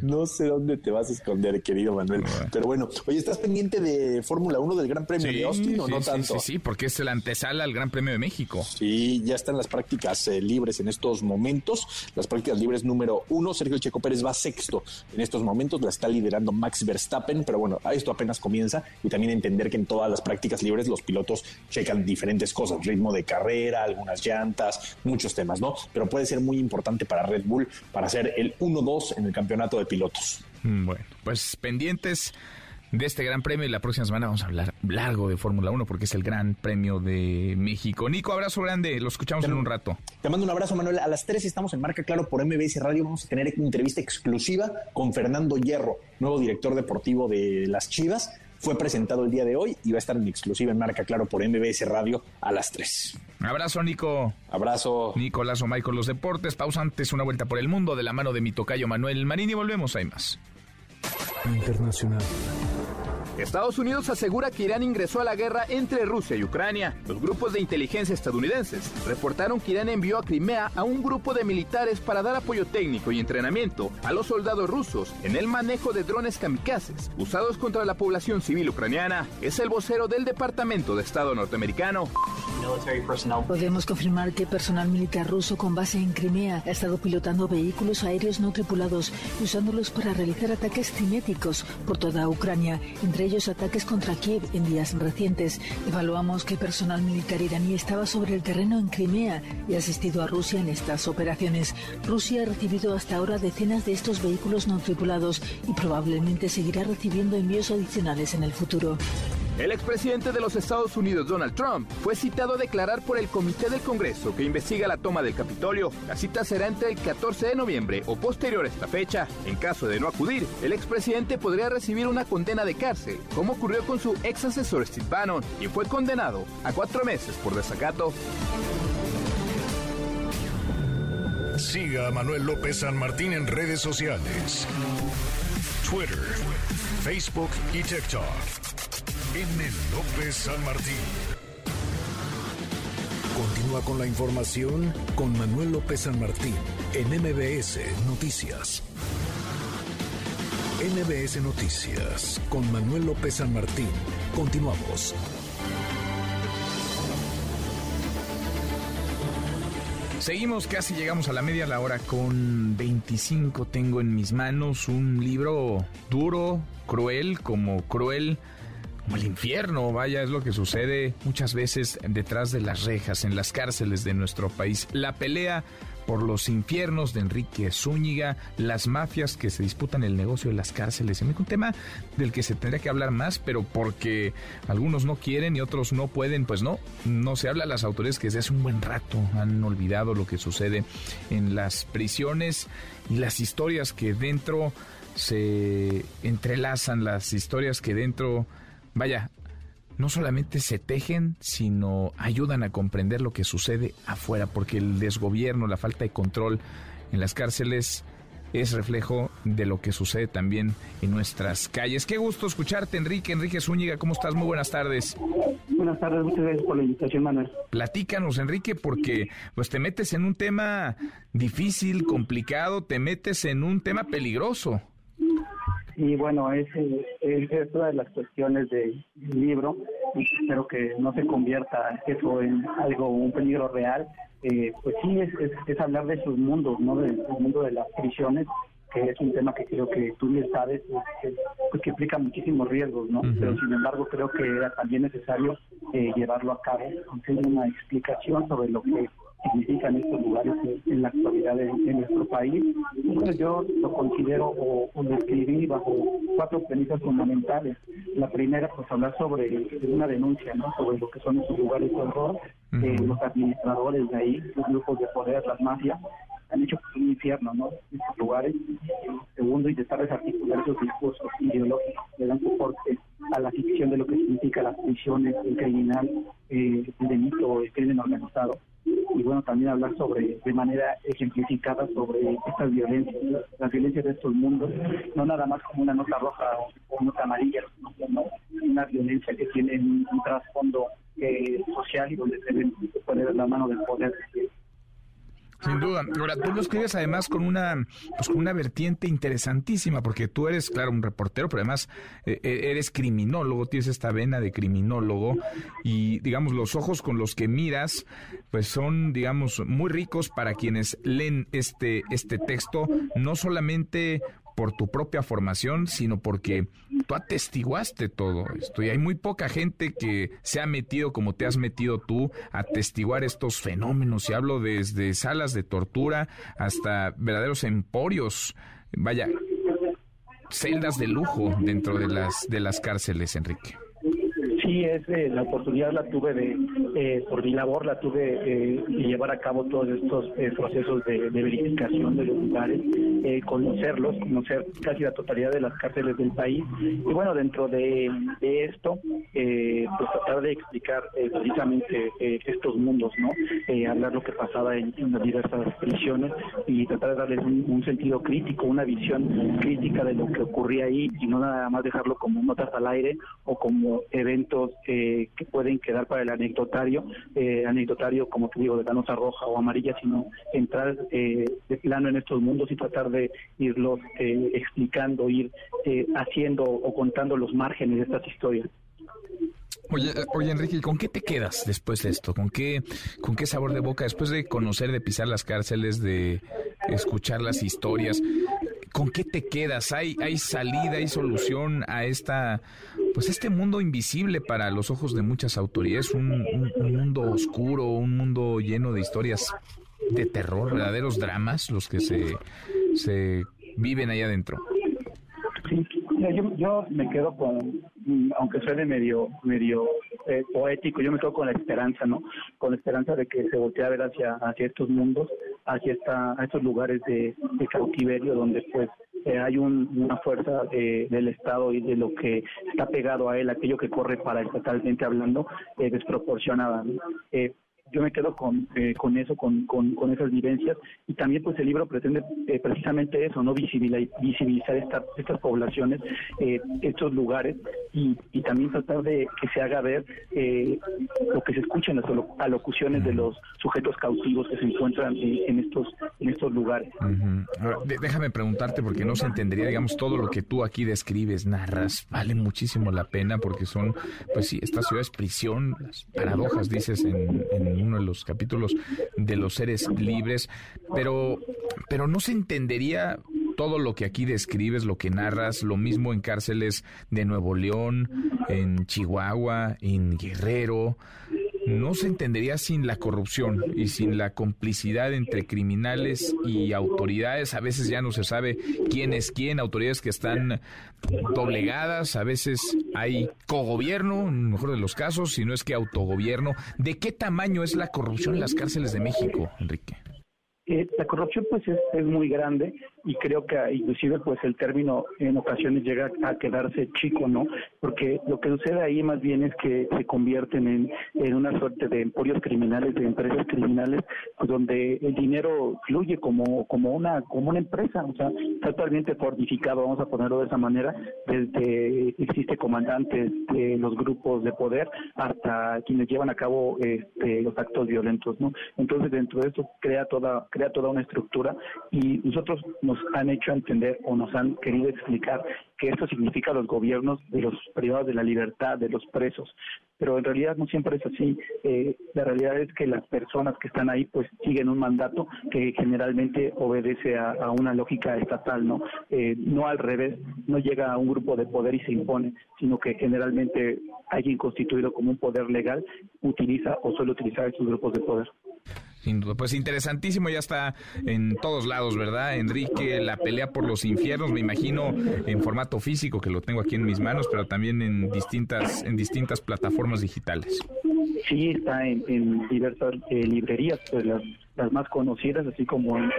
No sé dónde te vas a esconder, querido Manuel. Pero bueno, oye, ¿estás pendiente de Fórmula 1 del Gran Premio de Austin o sí, no sí, tanto? Sí, sí, porque es la antesala al Gran Premio de México. Sí, ya están las prácticas eh, libres en estos momentos. Las prácticas libres número uno, Sergio Checo Pérez va sexto en estos momentos, la está liderando Max Verstappen, pero bueno, esto apenas comienza y también entender que en todas las prácticas libres los pilotos checan diferentes cosas, ritmo de carrera, algunas llantas, muchos temas, ¿no? Pero puede ser muy importante para Red Bull para ser el 1-2 en el campeonato de pilotos. Mm, Bueno, pues pendientes de este Gran Premio y la próxima semana vamos a hablar largo de Fórmula 1 porque es el Gran Premio de México. Nico, abrazo grande, lo escuchamos en un rato. Te mando un abrazo, Manuel. A las 3 estamos en Marca Claro por MBS Radio. Vamos a tener una entrevista exclusiva con Fernando Hierro, nuevo director deportivo de las Chivas. Fue presentado el día de hoy y va a estar en exclusiva en Marca Claro por MBS Radio a las 3. Abrazo, Nico. Abrazo. Nicolás Omay con los deportes. Pausa antes, una vuelta por el mundo de la mano de mi tocayo Manuel Marín y volvemos, hay más. Internacional. Estados Unidos asegura que Irán ingresó a la guerra entre Rusia y Ucrania. Los grupos de inteligencia estadounidenses reportaron que Irán envió a Crimea a un grupo de militares para dar apoyo técnico y entrenamiento a los soldados rusos en el manejo de drones kamikazes usados contra la población civil ucraniana. Es el vocero del Departamento de Estado norteamericano. Podemos confirmar que personal militar ruso con base en Crimea ha estado pilotando vehículos aéreos no tripulados y usándolos para realizar ataques cinéticos por toda Ucrania, entre ellos ataques contra Kiev en días recientes. Evaluamos que personal militar iraní estaba sobre el terreno en Crimea y ha asistido a Rusia en estas operaciones. Rusia ha recibido hasta ahora decenas de estos vehículos no tripulados y probablemente seguirá recibiendo envíos adicionales en el futuro. El expresidente de los Estados Unidos, Donald Trump, fue citado a declarar por el Comité del Congreso que investiga la toma del Capitolio. La cita será entre el 14 de noviembre o posterior a esta fecha. En caso de no acudir, el expresidente podría recibir una condena de cárcel, como ocurrió con su ex asesor Steve Bannon, quien fue condenado a cuatro meses por desacato. Siga a Manuel López San Martín en redes sociales. Twitter, Facebook y TikTok. M. López San Martín. Continúa con la información con Manuel López San Martín en MBS Noticias. MBS Noticias con Manuel López San Martín. Continuamos. Seguimos, casi llegamos a la media la hora con 25. Tengo en mis manos un libro duro, cruel, como cruel, como el infierno. Vaya, es lo que sucede muchas veces detrás de las rejas, en las cárceles de nuestro país. La pelea por los infiernos de Enrique Zúñiga, las mafias que se disputan el negocio de las cárceles. Es un tema del que se tendría que hablar más, pero porque algunos no quieren y otros no pueden, pues no, no se habla. Las autoridades que desde hace un buen rato han olvidado lo que sucede en las prisiones y las historias que dentro se entrelazan, las historias que dentro, vaya, no solamente se tejen, sino ayudan a comprender lo que sucede afuera, porque el desgobierno, la falta de control en las cárceles es reflejo de lo que sucede también en nuestras calles. Qué gusto escucharte, Enrique. Enrique Zúñiga, ¿cómo estás? Muy buenas tardes. Buenas tardes, muchas gracias por la invitación, Manuel. Platícanos, Enrique, porque pues te metes en un tema difícil, complicado, te metes en un tema peligroso. Y bueno, es, es, es una de las cuestiones del libro. y Espero que no se convierta eso en algo, un peligro real. Eh, pues sí, es, es, es hablar de sus mundos, ¿no? Del, del mundo de las prisiones, que es un tema que creo que tú bien sabes, pues, que, pues, que implica muchísimos riesgos, ¿no? Pero sin embargo, creo que era también necesario eh, llevarlo a cabo, hacer una explicación sobre lo que significan estos lugares en, la actualidad en, nuestro país. Entonces yo lo considero o, o lo escribí bajo cuatro premisas fundamentales. La primera, pues hablar sobre una denuncia, ¿no? Sobre lo que son esos lugares de horror, eh, los administradores de ahí, los grupos de poder, las mafias, han hecho un infierno, ¿no? Estos lugares. Segundo, intentar desarticular esos discursos ideológicos que dan soporte a la ficción de lo que significa las prisiones, el criminal, eh, el delito, el crimen organizado. Y bueno, también hablar sobre, de manera ejemplificada sobre estas violencias, las violencias de estos mundos, no nada más como una nota roja o, nota amarilla, sino como una violencia que tiene un, trasfondo eh, social y donde se, debe poner la mano del poder sin duda. Ahora, tú lo escribes además con una, pues, con una vertiente interesantísima, porque tú eres, claro, un reportero, pero además eh, eh, eres criminólogo, tienes esta vena de criminólogo, y digamos, los ojos con los que miras, pues son, digamos, muy ricos para quienes leen este, este texto, no solamente por tu propia formación, sino porque tú atestiguaste todo esto. Y hay muy poca gente que se ha metido como te has metido tú a atestiguar estos fenómenos. Y hablo desde salas de tortura hasta verdaderos emporios. Vaya, celdas de lujo dentro de las, de las cárceles, Enrique. Es, eh, la oportunidad la tuve de, eh, por mi labor, la tuve eh, de llevar a cabo todos estos procesos de, verificación de los lugares, conocerlos, conocer casi la totalidad de las cárceles del país. Y bueno, dentro de, esto, pues tratar de explicar precisamente estos mundos, ¿no? hablar lo que pasaba en, las diversas prisiones y tratar de darles un, un, sentido crítico, una visión crítica de lo que ocurría ahí y no nada más dejarlo como notas al aire o como eventos eh, que pueden quedar para el anecdotario, eh, anecdotario como te digo de la nota roja o amarilla, sino entrar eh, de plano en estos mundos y tratar de irlos explicando, ir haciendo o contando los márgenes de estas historias. Oye, oye Enrique, ¿con qué te quedas después de esto? ¿Con qué, ¿Con qué sabor de boca después de conocer, de pisar las cárceles, de escuchar las historias? ¿Con qué te quedas? ¿Hay, hay salida, hay solución a esta pues este mundo invisible para los ojos de muchas autoridades, un, un, mundo oscuro, un mundo lleno de historias de terror, verdaderos dramas, los que se, se viven ahí adentro. Sí, yo, yo me quedo con, aunque suene medio medio eh, poético, yo me quedo con la esperanza, ¿no? Con la esperanza de que se voltee a ver hacia hacia estos mundos, hacia esta, estos lugares de, cautiverio donde pues eh, hay una fuerza del Estado y de lo que está pegado a él, aquello que corre para estatalmente hablando, eh, desproporcionada. Eh, yo me quedo con, eh, con eso, con, con, esas vivencias y también pues el libro pretende eh, precisamente eso, no visibilizar, visibilizar estas poblaciones, eh, estos lugares y, y, también tratar de que se haga ver lo que se escucha en las alocuciones de los sujetos cautivos que se encuentran en estos en estos lugares. déjame preguntarte porque no se entendería, digamos, todo lo que tú aquí describes, narras, vale muchísimo la pena porque son, pues sí, esta ciudad es prisión, las paradojas dices en, en uno de los capítulos de los seres libres, pero, pero no se entendería todo lo que aquí describes, lo que narras, lo mismo en cárceles de Nuevo León, en Chihuahua, en Guerrero, no se entendería sin la corrupción y sin la complicidad entre criminales y autoridades. A veces ya no se sabe quién es quién, autoridades que están doblegadas, a veces hay cogobierno, en el mejor de los casos, si no es que autogobierno. ¿De qué tamaño es la corrupción en las cárceles de México, Enrique? Eh, la corrupción pues es, muy grande y creo que inclusive pues el término en ocasiones llega a quedarse chico, ¿no? Porque lo que sucede ahí más bien es que se convierten en, en una suerte de emporios criminales, de empresas criminales, pues donde el dinero fluye como, como una como una empresa, o sea, totalmente fortificado, vamos a ponerlo de esa manera, desde existe comandantes de los grupos de poder hasta quienes llevan a cabo este, los actos violentos, ¿no? Entonces dentro de esto crea toda crea toda una estructura y nosotros nos han hecho entender o nos han querido explicar que esto significa los gobiernos de los privados de la libertad, de los presos. Pero en realidad no siempre es así. Eh, la realidad es que las personas que están ahí pues siguen un mandato que generalmente obedece a, una lógica estatal, ¿no? Eh, no al revés, no llega a un grupo de poder y se impone, sino que generalmente alguien constituido como un poder legal utiliza o suele utilizar estos grupos de poder. Sin duda. Pues interesantísimo, ya está en todos lados, ¿verdad? Enrique, la pelea por los infiernos, me imagino en formato físico, que lo tengo aquí en mis manos, pero también en distintas, en distintas plataformas digitales. Sí, está en, diversas eh, librerías, pues las, más conocidas, así como en,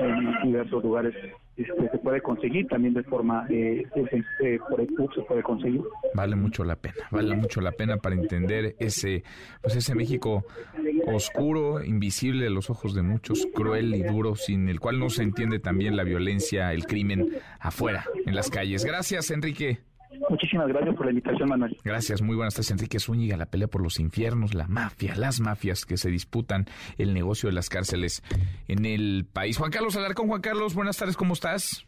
diversos lugares este, se puede conseguir, también de forma eh, eh, por el se puede conseguir. Vale mucho la pena, vale mucho la pena para entender ese, pues ese México oscuro, invisible a los ojos de muchos, cruel y duro, sin el cual no se entiende también la violencia, el crimen afuera, en las calles. Gracias, Enrique. Muchísimas gracias por la invitación, Manuel. Gracias, muy buenas tardes, Enrique Zúñiga. La pelea por los infiernos, la mafia, las mafias que se disputan el negocio de las cárceles en el país. Juan Carlos Alarcón, Juan Carlos, buenas tardes, ¿cómo estás?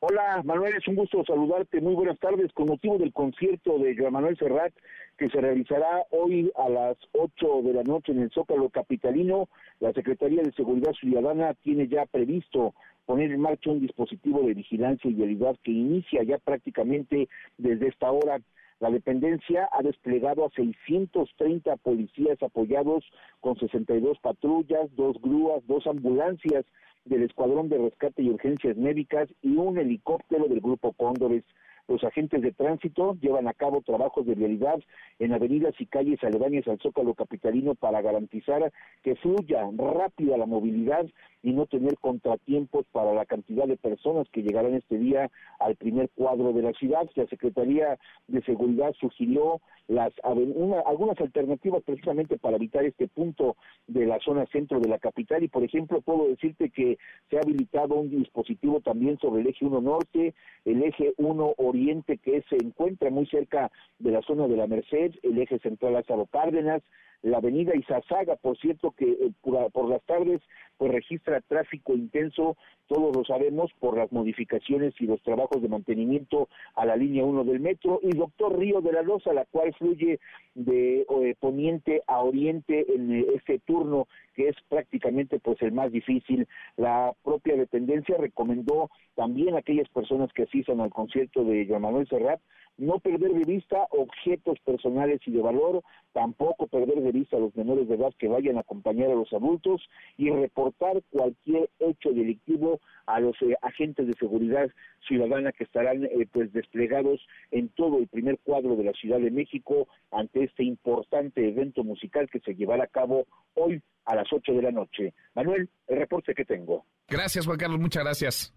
Hola, Manuel, es un gusto saludarte. Muy buenas tardes. Con motivo del concierto de Joan Manuel Serrat, que se realizará hoy a las 8 de la noche en el Zócalo Capitalino, la Secretaría de Seguridad Ciudadana tiene ya previsto poner en marcha un dispositivo de vigilancia y vialidad que inicia ya prácticamente desde esta hora. La dependencia ha desplegado a 630 policías apoyados con 62 patrullas, dos grúas, dos ambulancias del Escuadrón de Rescate y Urgencias Médicas y un helicóptero del Grupo Cóndores. Los agentes de tránsito llevan a cabo trabajos de vialidad en avenidas y calles aledañas al Zócalo Capitalino para garantizar que fluya rápida la movilidad y no tener contratiempos para la cantidad de personas que llegarán este día al primer cuadro de la ciudad. La Secretaría de Seguridad sugirió las algunas alternativas precisamente para evitar este punto de la zona centro de la capital y por ejemplo puedo decirte que se ha habilitado un dispositivo también sobre el eje 1 norte, el eje 1 oriente que se encuentra muy cerca de la zona de la Merced, el eje central Lázaro Cárdenas, la avenida Izazaga, por cierto que eh, por, las tardes pues registra tráfico intenso, todos lo sabemos, por las modificaciones y los trabajos de mantenimiento a la línea 1 del metro, y Doctor Río de la Loza, la cual fluye de eh, poniente a oriente en eh, este turno que es prácticamente pues el más difícil. La propia dependencia recomendó también a aquellas personas que asistan al concierto de Joan Manuel Serrat no perder de vista objetos personales y de valor, tampoco perder de vista a los menores de edad que vayan a acompañar a los adultos y reportar cualquier hecho delictivo a los eh, agentes de seguridad ciudadana que estarán eh, pues desplegados en todo el primer cuadro de la Ciudad de México ante este importante evento musical que se llevará a cabo hoy a las 8 de la noche. Manuel, el reporte que tengo. Gracias, Juan Carlos, muchas gracias.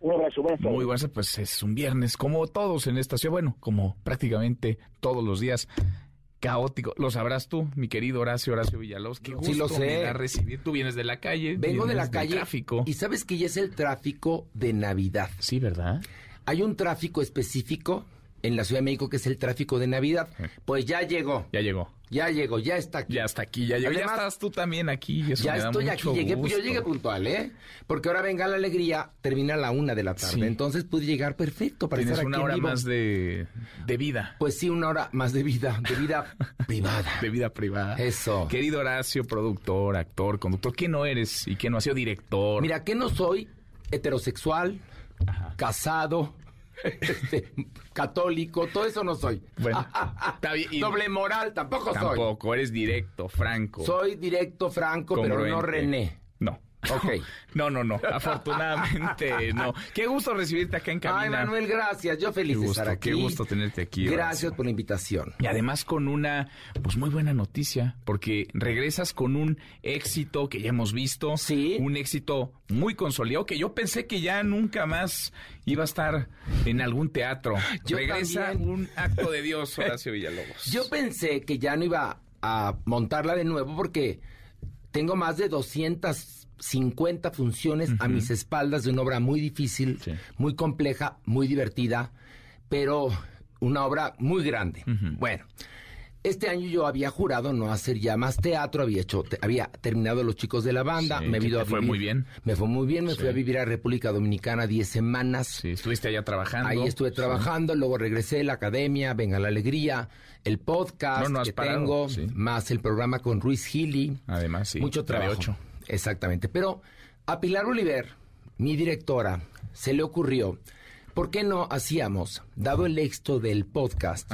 Un abrazo, buenas Muy buenas, pues es un viernes, como todos en esta ciudad, bueno, como prácticamente todos los días caótico. Lo sabrás tú, mi querido Horacio, Horacio Villalobos. Qué gusto sí, lo sé. recibir. Tú vienes de la calle. Vengo de la calle. Tráfico. Y sabes que ya es el tráfico de Navidad. Sí, ¿verdad? Hay un tráfico específico en la Ciudad de México que es el tráfico de Navidad. Pues ya llegó. Ya llegó. Ya llegó, ya está aquí. Ya está aquí, ya llegó. ya estás tú también aquí. ya estoy aquí, llegué, pues yo llegué puntual, ¿eh? Porque ahora venga la alegría, termina a la una de la tarde. Entonces pude llegar perfecto para Tienes estar aquí una hora más de, de, vida. Pues sí, una hora más de vida, de vida privada. De vida privada. Eso. Querido Horacio, productor, actor, conductor, ¿qué no eres y qué no has sido director? Mira, que no soy heterosexual, casado, este, católico, todo eso no soy. Bueno, doble moral tampoco, soy. Tampoco, eres directo, franco. Soy directo, franco, pero no René. No. Ok. No, no, no. Afortunadamente, no. Qué gusto recibirte acá en cabina. Ay, Manuel, gracias. Yo feliz de estar aquí. Qué gusto tenerte aquí. Gracias por la invitación. Y además con una, pues muy buena noticia, porque regresas con un éxito que ya hemos visto. Sí. Un éxito muy consolidado que yo pensé que ya nunca más iba a estar en algún teatro. Yo Regresa un acto de Dios, Horacio Villalobos. Yo pensé que ya no iba a montarla de nuevo porque tengo más de 200 50 funciones a mis espaldas de una obra muy difícil, muy compleja, muy divertida, pero una obra muy grande. Bueno, este año yo había jurado no hacer ya más teatro, había hecho, había terminado Los Chicos de la Banda, me a fue muy bien. Me fue muy bien, me fui a vivir a República Dominicana 10 semanas. Sí, estuviste allá trabajando. Ahí estuve trabajando, luego regresé a la academia, Venga la Alegría, el podcast que tengo, más el programa con Ruiz Gili. Además, sí. Mucho trabajo. Exactamente. Pero a Pilar Oliver, mi directora, se le ocurrió, ¿por qué no hacíamos, dado el éxito del podcast,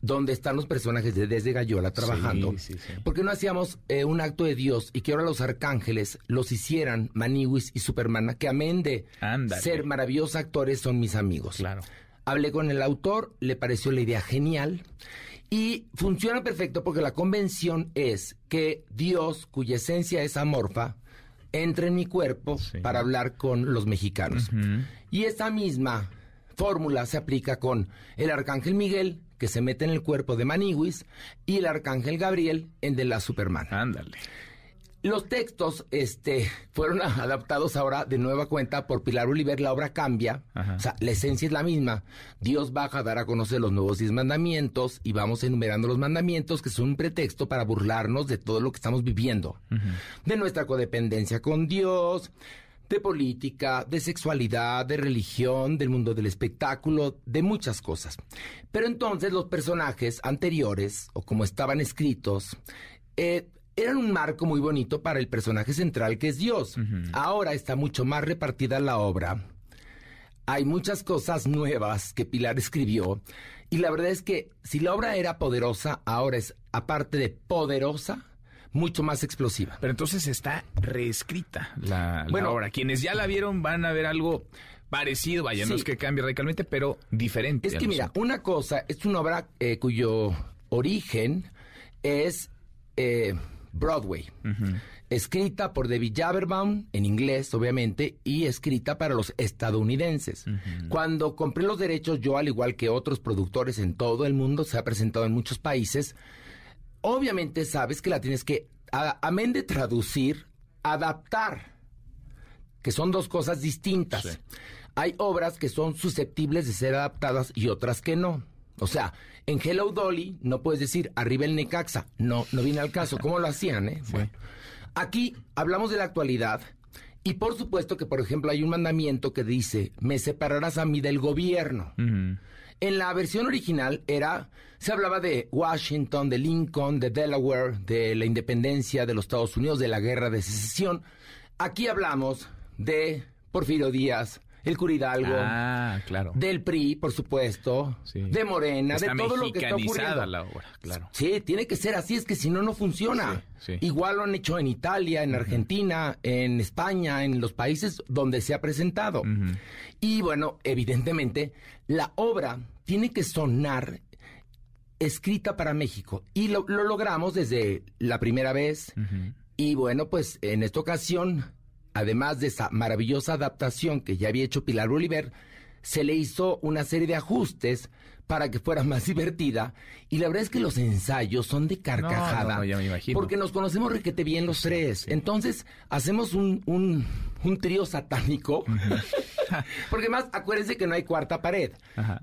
donde están los personajes de Desde Gallola trabajando. Sí, sí, sí. ¿Por qué no hacíamos eh, un acto de Dios y que ahora los arcángeles los hicieran Maniwis y Superman, que amén de Ándale. ser maravillosos actores, son mis amigos? Claro. Hablé con el autor, le pareció la idea genial y funciona perfecto porque la convención es que Dios, cuya esencia es amorfa, entre en mi cuerpo para hablar con los mexicanos. Y esta misma fórmula se aplica con el arcángel Miguel, que se mete en el cuerpo de Maniwis, y el arcángel Gabriel en de la Superman. Ándale. Los textos este, fueron adaptados ahora de nueva cuenta por Pilar Oliver. La obra cambia. O sea, la esencia es la misma. Dios baja a dar a conocer los nuevos diez mandamientos y vamos enumerando los mandamientos que son un pretexto para burlarnos de todo lo que estamos viviendo. De nuestra codependencia con Dios, de política, de sexualidad, de religión, del mundo del espectáculo, de muchas cosas. Pero entonces los personajes anteriores, o como estaban escritos, eh, eran un marco muy bonito para el personaje central que es Dios. Ahora está mucho más repartida la obra. Hay muchas cosas nuevas que Pilar escribió y la verdad es que si la obra era poderosa, ahora es, aparte de poderosa, mucho más explosiva. Pero entonces está reescrita la, la Bueno. obra. Quienes ya la vieron van a ver algo parecido, vaya, no Sí. es que cambie radicalmente, pero diferente. Es que mira, una cosa, es una obra eh, cuyo origen es eh, Broadway. Escrita por David Jaberbaum, en inglés, obviamente, y escrita para los estadounidenses. Cuando compré los derechos, yo, al igual que otros productores en todo el mundo, se ha presentado en muchos países, obviamente sabes que la tienes que, amén de traducir, adaptar, que son dos cosas distintas. Hay obras que son susceptibles de ser adaptadas y otras que no. O sea, en Hello Dolly no puedes decir arriba el Necaxa. No, no viene al caso. ¿Cómo lo hacían, eh? Bueno, aquí hablamos de la actualidad y por supuesto que, por ejemplo, hay un mandamiento que dice, me separarás a mí del gobierno. En la versión original era, se hablaba de Washington, de Lincoln, de Delaware, de la independencia de los Estados Unidos, de la guerra de secesión. Aquí hablamos de Porfirio Díaz, el Curidalgo, Ah, claro. del PRI, por supuesto, de Morena, Está de todo lo que está ocurriendo. la obra, claro. Sí, tiene que ser así, es que si no, no funciona. Sí, sí. Igual lo han hecho en Italia, en Argentina, en España, en los países donde se ha presentado. Y bueno, evidentemente, la obra tiene que sonar escrita para México. Y lo, lo logramos desde la primera vez. Y bueno, pues en esta ocasión, además de esa maravillosa adaptación que ya había hecho Pilar Oliver, se le hizo una serie de ajustes para que fuera más divertida. Y la verdad es que los ensayos son de carcajada. No, no, no, ya me imagino. Porque nos conocemos requete bien los tres. Entonces, hacemos un, un, un trío satánico. porque más, acuérdense que no hay cuarta pared.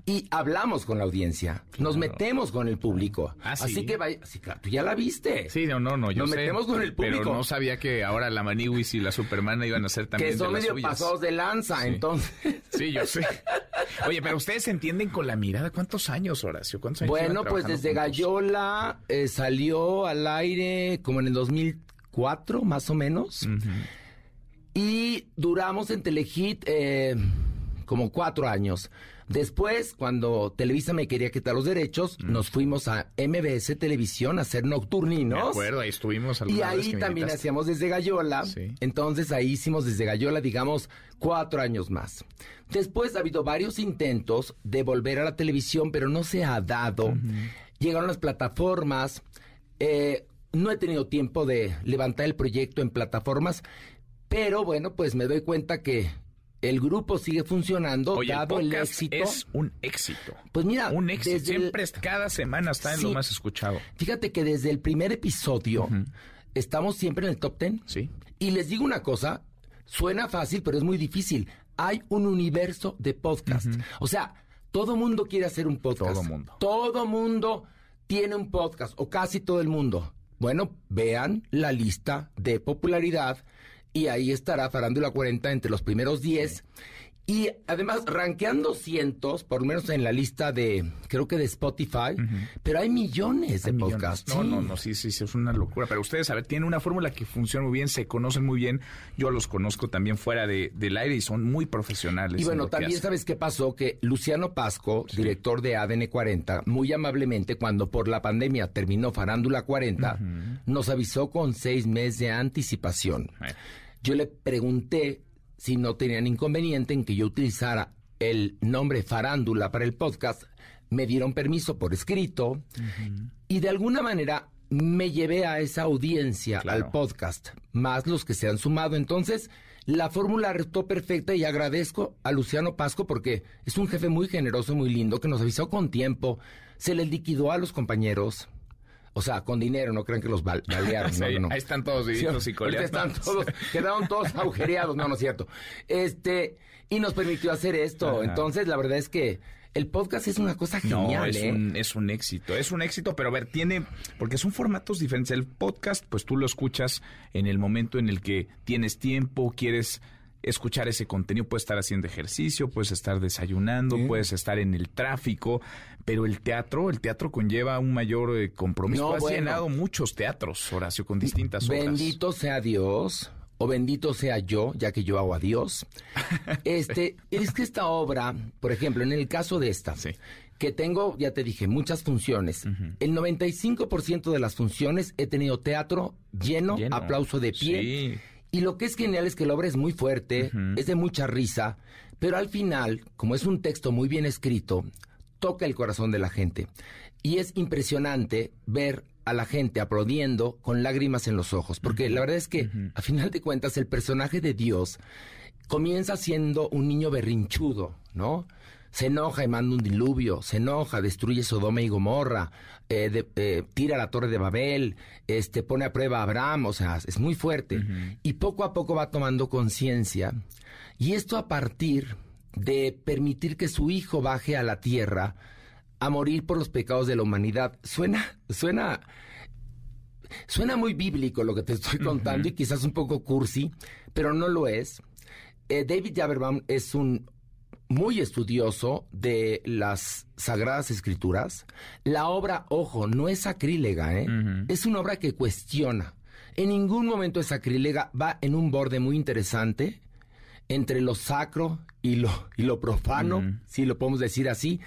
Y hablamos con la audiencia. Nos metemos con el público. Ah, ¿sí? Así que vaya, sí, claro, tú ya la viste. Sí, no, no, no, yo Nos sé, metemos con el público. Pero no sabía que ahora la Maniwis y la Supermana iban a ser también que son de las medio suyas. pasados de lanza, Sí. entonces. Sí, yo sé. Oye, pero ustedes se entienden con la mirada. ¿Cuántos años, Horacio? ¿Cuántos años Bueno, pues desde juntos? Gallola eh, salió al aire como en el 2004, más o menos. Y duramos en Telehit eh, como cuatro años. Después, cuando Televisa me quería quitar los derechos, nos fuimos a MBS Televisión a hacer nocturninos. acuerdo, ahí estuvimos Y ahí que también hacíamos desde Gallola. Entonces ahí hicimos desde Gallola, digamos, cuatro años más. Después ha habido varios intentos de volver a la televisión, pero no se ha dado. Llegaron las plataformas. eh, no he tenido tiempo de levantar el proyecto en plataformas, pero bueno, pues me doy cuenta que el grupo sigue funcionando, Oye, dado el, éxito. es un éxito. Pues mira, Un éxito. el- Siempre, cada semana está en Sí. lo más escuchado. Fíjate que desde el primer episodio estamos siempre en el top ten. Sí. Y les digo una cosa, suena fácil, pero es muy difícil. Hay un universo de podcast. O sea, todo mundo quiere hacer un podcast. Todo mundo. Todo mundo tiene un podcast, o casi todo el mundo. Bueno, vean la lista de popularidad y ahí estará Farándula 40 entre los primeros 10. Y además, rankeando cientos, por lo menos en la lista de, creo que de Spotify, pero hay millones de podcasts. No, no, no, sí, sí, sí, es una locura. Pero ustedes, a ver, tienen una fórmula que funciona muy bien, se conocen muy bien. Yo los conozco también fuera de, del aire y son muy profesionales. Y bueno, también sabes qué pasó, que Luciano Pasco, director de ADN 40, muy amablemente, cuando por la pandemia terminó Farándula 40, nos avisó con seis meses de anticipación. Yo le pregunté si no tenían inconveniente en que yo utilizara el nombre farándula para el podcast, me dieron permiso por escrito y de alguna manera me llevé a esa audiencia al podcast, más los que se han sumado. Entonces, la fórmula resultó perfecta y agradezco a Luciano Pasco porque es un jefe muy generoso, muy lindo, que nos avisó con tiempo, se le liquidó a los compañeros, o sea, con dinero, no crean que los balearon. no, Ahí están todos vivitos y están todos, quedaron todos agujereados, no, no es cierto. Este, y nos permitió hacer esto. Entonces, la verdad es que el podcast es una cosa genial. No, es, ¿eh? un, es un éxito, es un éxito, pero a ver, tiene, porque son formatos diferentes. El podcast, pues tú lo escuchas en el momento en el que tienes tiempo, quieres escuchar ese contenido. Puedes estar haciendo ejercicio, puedes estar desayunando, puedes estar en el tráfico, pero el teatro, el teatro conlleva un mayor eh, compromiso. Has llenado muchos teatros, Horacio, con distintas obras. Bendito sea Dios. O bendito sea yo, ya que yo hago a Dios. Este, es que esta obra, por ejemplo, en el caso de esta, que tengo, ya te dije, muchas funciones. El 95% de las funciones he tenido teatro lleno, aplauso de pie. Y lo que es genial es que la obra es muy fuerte, es de mucha risa, pero al final, como es un texto muy bien escrito, toca el corazón de la gente. Y es impresionante ver a la gente aplaudiendo con lágrimas en los ojos, porque la verdad es que, a final de cuentas, el personaje de Dios comienza siendo un niño berrinchudo, ¿no? Se enoja y manda un diluvio, se enoja, destruye Sodoma y Gomorra, eh, eh, tira la torre de Babel, este, pone a prueba a Abraham, o sea, es muy fuerte. Y poco a poco va tomando conciencia. Y esto a partir de permitir que su hijo baje a la tierra a morir por los pecados de la humanidad. Suena, suena, suena muy bíblico lo que te estoy contando y quizás un poco cursi, pero no lo es. Eh, David Jaberbaum es un muy estudioso de las Sagradas Escrituras. La obra, ojo, no es sacrílega, ¿eh? es una obra que cuestiona. En ningún momento es sacrílega, va en un borde muy interesante entre lo sacro y lo, y lo profano, si lo podemos decir así.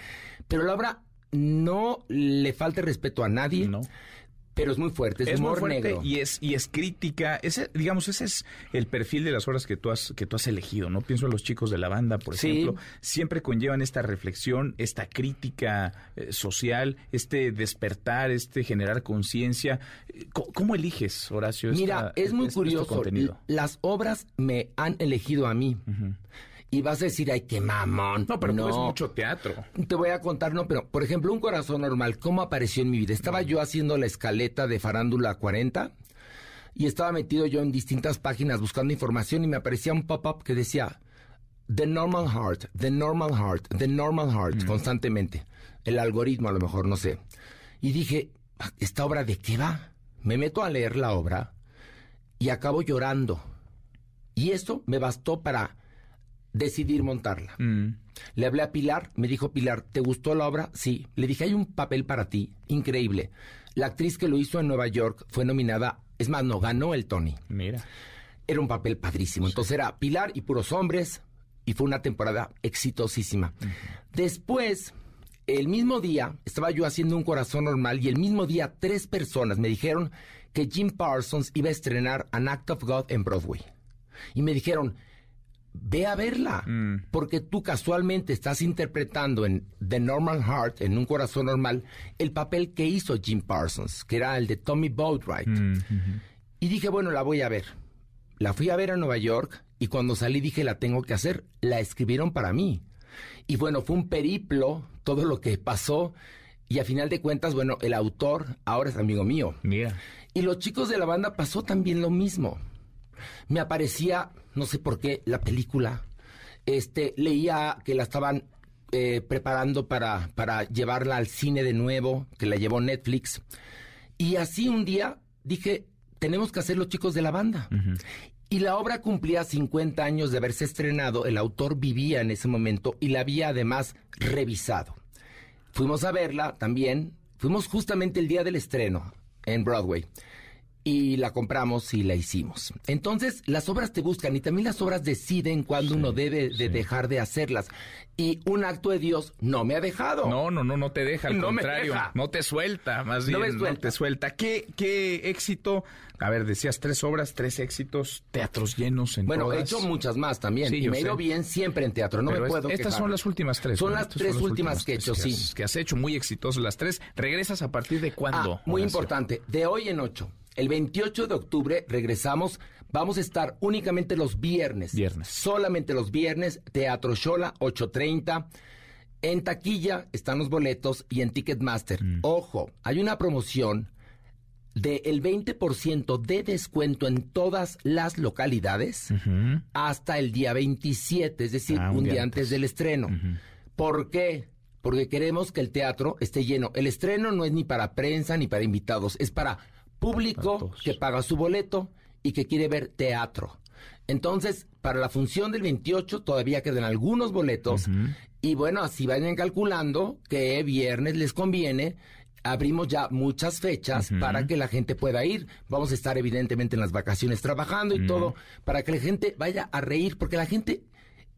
Pero la obra no le falta respeto a nadie. No pero es muy fuerte, es, humor negro. Y es, y es crítica. Ese, digamos, ese es el perfil de las obras que tú has, que tú has elegido, ¿no? Pienso en los chicos de la banda, por ejemplo. Siempre conllevan esta reflexión, esta crítica eh, social, este despertar, este generar conciencia. ¿Cómo, eliges, Horacio? Mira, es muy curioso. Las obras me han elegido a mí y vas a decir, ay, qué mamón. No, pero no es mucho teatro. Te voy a contar, no, pero por ejemplo, un corazón normal, ¿cómo apareció en mi vida? Estaba yo haciendo la escaleta de Farándula 40 y estaba metido yo en distintas páginas buscando información y me aparecía un pop-up que decía The Normal Heart, The Normal Heart, The Normal Heart, constantemente. El algoritmo a lo mejor, no sé. Y dije, ¿esta obra de qué va? Me meto a leer la obra y acabo llorando. Y esto me bastó para decidir montarla. Mm. Le hablé a Pilar, me dijo Pilar, ¿te gustó la obra? Sí. Le dije, hay un papel para ti, increíble. La actriz que lo hizo en Nueva York fue nominada, es más, no, ganó el Tony. Mira. Era un papel padrísimo. Entonces era Pilar y puros hombres, y fue una temporada exitosísima. Después, el mismo día, estaba yo haciendo un corazón normal, y el mismo día tres personas me dijeron que Jim Parsons iba a estrenar An Act of God en Broadway. Y me dijeron, ve a verla, mm. porque tú casualmente estás interpretando en The Normal Heart, en un corazón normal, el papel que hizo Jim Parsons, que era el de Tommy Boatwright. Mm, y dije, bueno, la voy a ver. La fui a ver a Nueva York y cuando salí dije, la tengo que hacer. La escribieron para mí. Y bueno, fue un periplo todo lo que pasó. Y a final de cuentas, bueno, el autor ahora es amigo mío. Mira. Y los chicos de la banda pasó también lo mismo. Me aparecía no sé por qué, la película. Este, leía que la estaban eh, preparando para, para llevarla al cine de nuevo, que la llevó Netflix. Y así un día dije, tenemos que hacer los chicos de la banda. Y la obra cumplía 50 años de haberse estrenado, el autor vivía en ese momento y la había además revisado. Fuimos a verla también, fuimos justamente el día del estreno en Broadway y la compramos y la hicimos. Entonces, las obras te buscan y también las obras deciden cuándo uno debe de dejar de hacerlas. Y un acto de Dios no me ha dejado. No, no, no, no te deja, al No me contrario, deja. no te suelta, más No bien, me no, suelta. te suelta. ¿Qué, qué éxito? A ver, decías tres obras, tres éxitos, teatros llenos en Bueno, he todas. hecho muchas más también. Sí, y me he ido bien siempre en teatro. No Pero me es- puedo Estas quejar. son las últimas tres. Son ¿no? las tres las últimas que he hecho, que sí. has- que has hecho muy exitosas las tres. ¿Regresas a partir de cuándo? Ah, muy Horacio? importante. De hoy en ocho. El 28 de octubre regresamos. Vamos a estar únicamente los viernes. Viernes. Solamente los viernes. Teatro Shola, 8.30. En taquilla están los boletos y en Ticketmaster. Mm. Ojo, hay una promoción del 20% de descuento en todas las localidades hasta el día 27, es decir, Ah, un, día antes, del estreno. ¿Por qué? Porque queremos que el teatro esté lleno. El estreno no es ni para prensa ni para invitados, es para público que paga su boleto y que quiere ver teatro. Entonces, para la función del 28 todavía quedan algunos boletos y bueno, así vayan calculando que viernes les conviene. Abrimos ya muchas fechas para que la gente pueda ir. Vamos a estar evidentemente en las vacaciones trabajando y todo para que la gente vaya a reír, porque la gente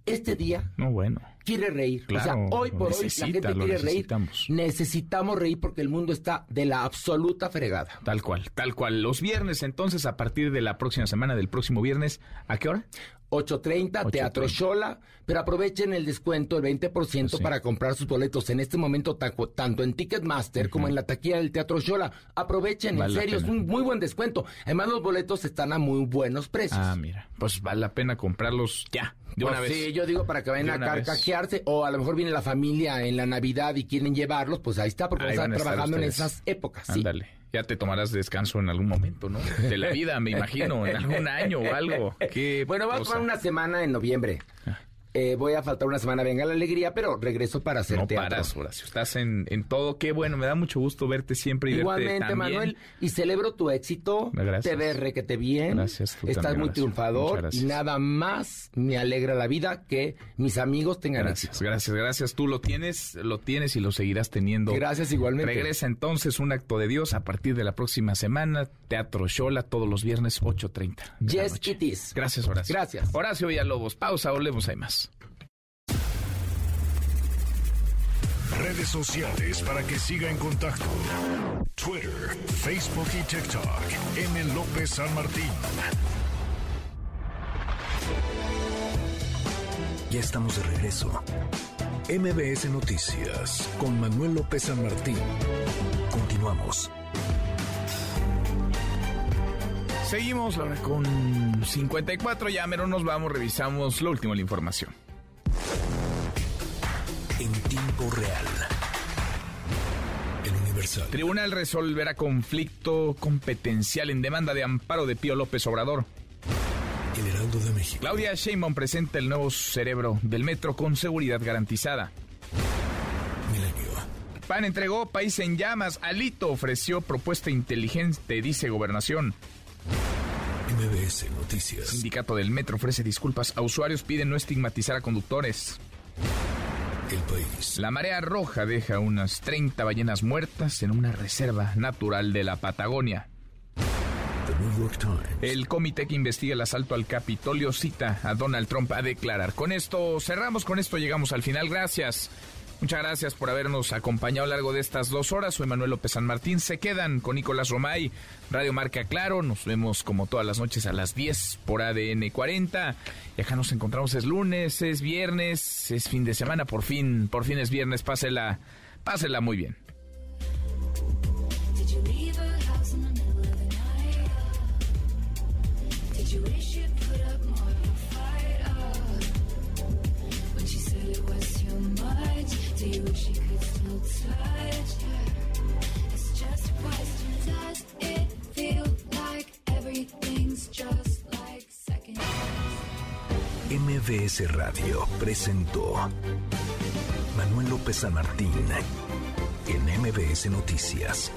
este día No, bueno. quiere reír. o sea, hoy por hoy la gente quiere reír. necesitamos. Reír porque el mundo está de la absoluta fregada. Tal cual, tal cual. Los viernes, entonces, a partir de la próxima semana, del próximo viernes, ¿a qué hora? 8.30, Teatro Shola, pero aprovechen el descuento, el 20% para comprar sus boletos en este momento, tanto en Ticketmaster como en la taquilla del Teatro Shola. Aprovechen, Vale en serio, es un muy buen descuento. Además, los boletos están a muy buenos precios. Ah, mira. Pues vale la pena comprarlos ya, de una Pues vez. Sí, yo digo para que vayan a vez. carcajearse, o a lo mejor viene la familia en la Navidad y quieren llevarlos, pues ahí está, porque Ahí estar trabajando en esas épocas. sí. Ándale. Ya te tomarás descanso en algún momento, ¿no? De la vida, me imagino, en algún año o algo. Qué Bueno, va a una semana en noviembre. Eh, voy a faltar una semana, venga la alegría, pero regreso para hacer No teatro. paras, Horacio. Estás en, en todo. Qué bueno, me da mucho gusto verte siempre y verte Igualmente, también. Manuel, y celebro tu éxito. Gracias. Te ves requete bien. Gracias, tú Estás también, muy triunfador. Gracias. Y nada más me alegra la vida que mis amigos tengan éxito. Gracias, gracias, gracias. Tú lo tienes, lo tienes y lo seguirás teniendo. Gracias igualmente. Regresa entonces un acto de Dios a partir de la próxima semana. Teatro Shola todos los viernes 8.30. de la Yes, it is. Gracias, Horacio. Gracias. Horacio Villalobos. Pausa, volvemos, hay más. Redes sociales para que siga en contacto: Twitter, Facebook y TikTok. M. López San Martín. Ya estamos de regreso. MBS Noticias con Manuel López San Martín. Continuamos. Seguimos con 54. Ya mero nos vamos, revisamos lo último de la información. En tiempo real. El Universal. Tribunal resolverá conflicto competencial en demanda de amparo de Pío López Obrador. El Heraldo de México. Claudia Sheinbaum presenta el nuevo cerebro del metro con seguridad garantizada. Milenio. PAN entregó país en llamas. Alito ofreció propuesta inteligente, dice gobernación. MBS Noticias. Sindicato del Metro ofrece disculpas a usuarios, piden no estigmatizar a conductores. El país. La marea roja deja unas 30 ballenas muertas en una reserva natural de la Patagonia. El comité que investiga el asalto al Capitolio cita a Donald Trump a declarar. Con esto cerramos, con esto llegamos al final. Gracias. Muchas gracias por habernos acompañado a lo largo de estas dos horas. Soy Manuel López San Martín. Se quedan con Nicolás Romay, Radio Marca Claro. Nos vemos como todas las noches a las 10 por ADN 40. Y acá nos encontramos es lunes, es viernes, es fin de semana. Por fin, por fin es viernes. Pásela, pásela muy bien. MBS Radio presentó Manuel López San Martín en MBS Noticias.